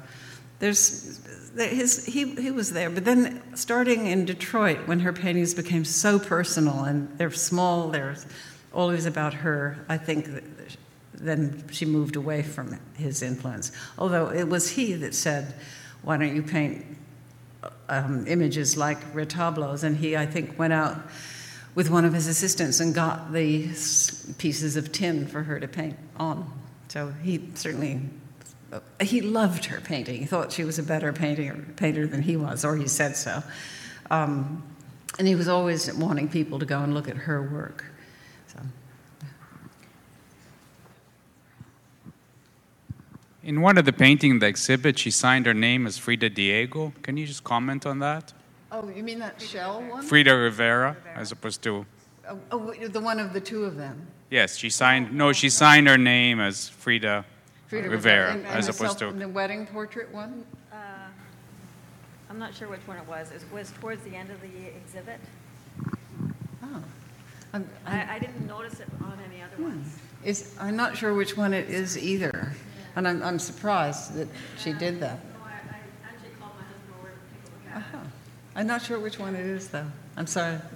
Speaker 3: There's his, he, he was there, but then starting in Detroit, when her paintings became so personal and they're small, they're always about her, I think then she moved away from his influence. Although it was he that said, Why don't you paint um, images like retablos, and he, I think, went out with one of his assistants and got the pieces of tin for her to paint on. So he certainly he loved her painting. He thought she was a better painter, painter than he was, or he said so. Um, and he was always wanting people to go and look at her work. So.
Speaker 11: In one of the paintings in the exhibit, she signed her name as Frida Diego. Can you just comment on that?
Speaker 3: Oh, you mean that shell one?
Speaker 11: Frida Rivera, as opposed to.
Speaker 3: Oh, oh, the one of the two of them.
Speaker 11: Yes, she signed. No, she signed her name as Frida,
Speaker 3: Frida
Speaker 11: Rivera,
Speaker 3: and, and
Speaker 11: as opposed
Speaker 3: self-
Speaker 11: to.
Speaker 3: the wedding portrait one.
Speaker 12: Uh, I'm not sure which one it was. It was towards the end of the exhibit.
Speaker 3: Oh, I'm, I'm,
Speaker 12: I, I didn't notice it on any other ones.
Speaker 3: is, I'm not sure which one it is either, and I'm, I'm surprised that she did that. I'm not sure which one it is, though. I'm sorry. <laughs>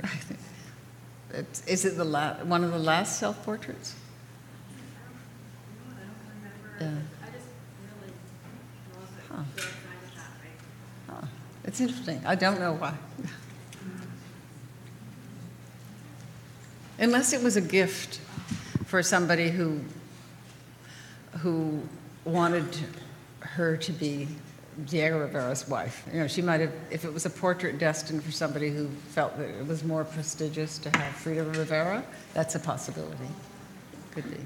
Speaker 3: It's, is it the la- one of the last self-portraits? Yeah. Huh. Huh. It's interesting. I don't know why. Unless it was a gift for somebody who who wanted her to be Diego Rivera's wife. You know, she might have, if it was a portrait destined for somebody who felt that it was more prestigious to have Frida Rivera, that's a possibility. Could be.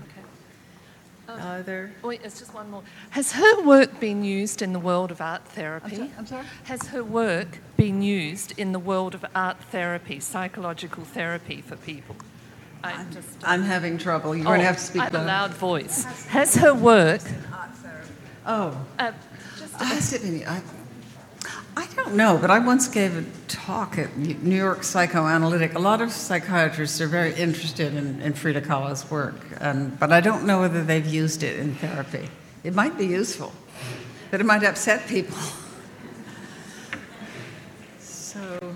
Speaker 3: Are there?
Speaker 13: Wait, it's just one more. Has her work been used in the world of art therapy?
Speaker 3: I'm sorry? I'm sorry?
Speaker 13: Has her work been used in the world of art therapy, psychological therapy for people? I'm just.
Speaker 3: I'm having trouble. You're going to
Speaker 13: Oh,
Speaker 3: have to speak
Speaker 13: I have a loud voice. Has her work?
Speaker 3: Oh.
Speaker 13: Uh,
Speaker 3: Has it been- I, I don't know, but I once gave a talk at New York Psychoanalytic. A lot of psychiatrists are very interested in, in Frida Kahlo's work, and, but I don't know whether they've used it in therapy. It might be useful, but it might upset people. So,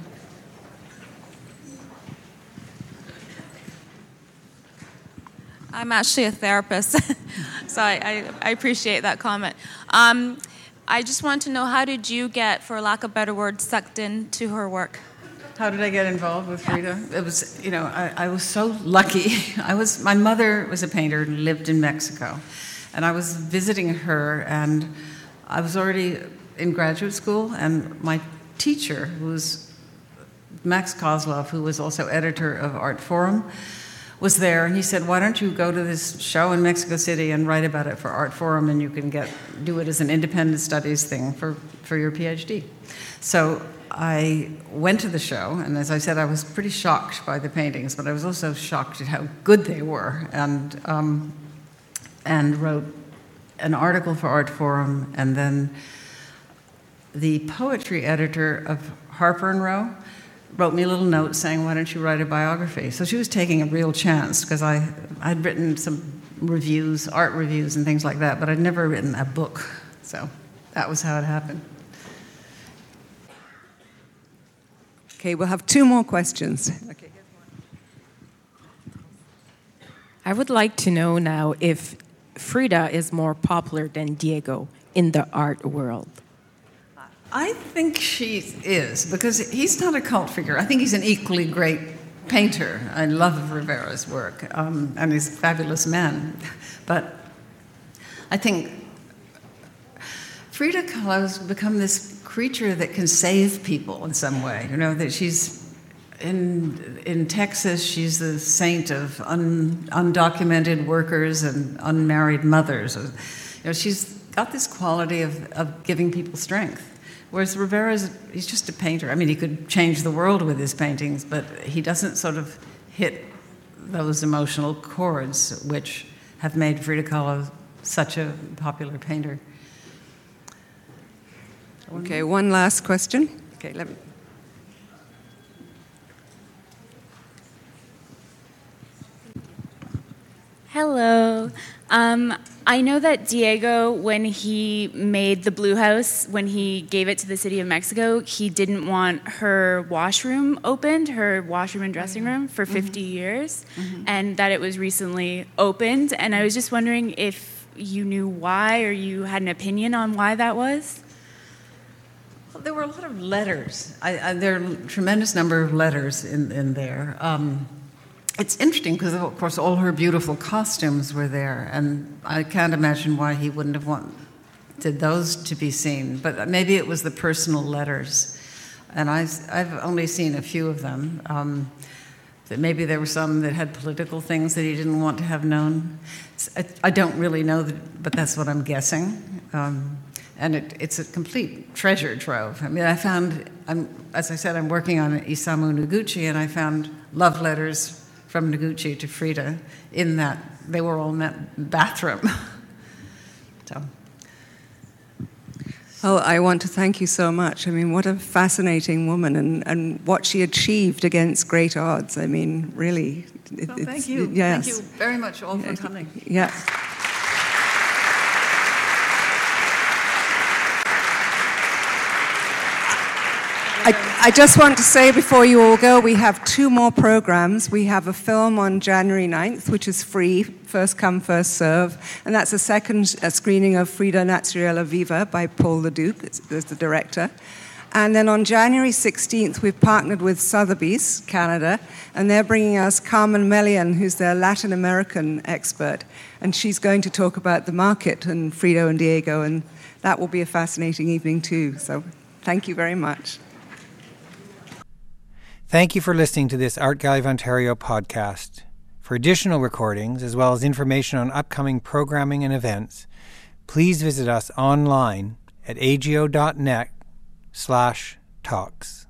Speaker 14: I'm actually a therapist, <laughs> so I, I, I appreciate that comment. Um, I just want to know how did you get, for lack of a better word, sucked into her work?
Speaker 3: How did I get involved with Frida? It was, you know, I, I was so lucky. <laughs> I was, my mother was a painter and lived in Mexico. And I was visiting her, and I was already in graduate school, and my teacher, who was Max Kozloff, who was also editor of Art Forum, was there, and he said, "Why don't you go to this show in Mexico City and write about it for Art Forum, and you can get do it as an independent studies thing for for your PhD." So I went to the show, and as I said, I was pretty shocked by the paintings, but I was also shocked at how good they were, and um, and wrote an article for Art Forum, and then the poetry editor of Harper and Row wrote me a little note saying, "Why don't you write a biography?" So she was taking a real chance because I I'd written some reviews, art reviews, and things like that, but I'd never written a book. So that was how it happened.
Speaker 2: Okay, we'll have two more questions. Okay.
Speaker 15: I would like to know now if Frida is more popular than Diego in the art world.
Speaker 3: I think she is because he's not a cult figure. I think he's an equally great painter. I love Rivera's work, um, and he's a fabulous man. But I think Frida Kahlo's become this creature that can save people in some way. You know that she's in in Texas. She's the saint of un, undocumented workers and unmarried mothers. You know, she's got this quality of, of giving people strength. Whereas Rivera's, he's just a painter. I mean, he could change the world with his paintings, but he doesn't sort of hit those emotional chords which have made Frida Kahlo such a popular painter.
Speaker 2: Okay, one last question. Okay, let me.
Speaker 16: Hello. Um, I know that Diego, when he made the Blue House, when he gave it to the city of Mexico, he didn't want her washroom opened, her washroom and dressing mm-hmm. room, for mm-hmm. 50 years, mm-hmm. and that it was recently opened. And I was just wondering if you knew why or you had an opinion on why that was.
Speaker 3: Well, there were a lot of letters. I, I, there are a tremendous number of letters in, in there. Um, it's interesting because, of course, all her beautiful costumes were there, and I can't imagine why he wouldn't have wanted those to be seen. But maybe it was the personal letters. and I, have only seen a few of them. Um, that maybe there were some that had political things that he didn't want to have known. I, I don't really know, but that's what I'm guessing. Um, and it, it's a complete treasure trove. I mean, I found, I'm, as I said, I'm working on Isamu Noguchi, and I found love letters from Noguchi to Frida in that they were all in that bathroom. <laughs> so.
Speaker 2: Well, I want to thank you so much. I mean, what a fascinating woman and, and what she achieved against great odds. I mean, really.
Speaker 3: It, well, thank you.
Speaker 2: yes.
Speaker 3: Thank you very much all for coming.
Speaker 2: Yeah. I, I, just want to say before you all go, we have two more programs. We have a film on January 9th, which is free, first come, first serve. And that's a second a screening of Frida Naturaleza Viva by Paul Leduc as the director. And then on January 16th, we've partnered with Sotheby's, Canada, and they're bringing us Carmen Melian, who's their Latin American expert. And she's going to talk about the market and Frida and Diego, and that will be a fascinating evening too. So thank you very much.
Speaker 1: Thank you for listening to this Art Gallery of Ontario podcast. For additional recordings, as well as information on upcoming programming and events, please visit us online at ago.net slash talks.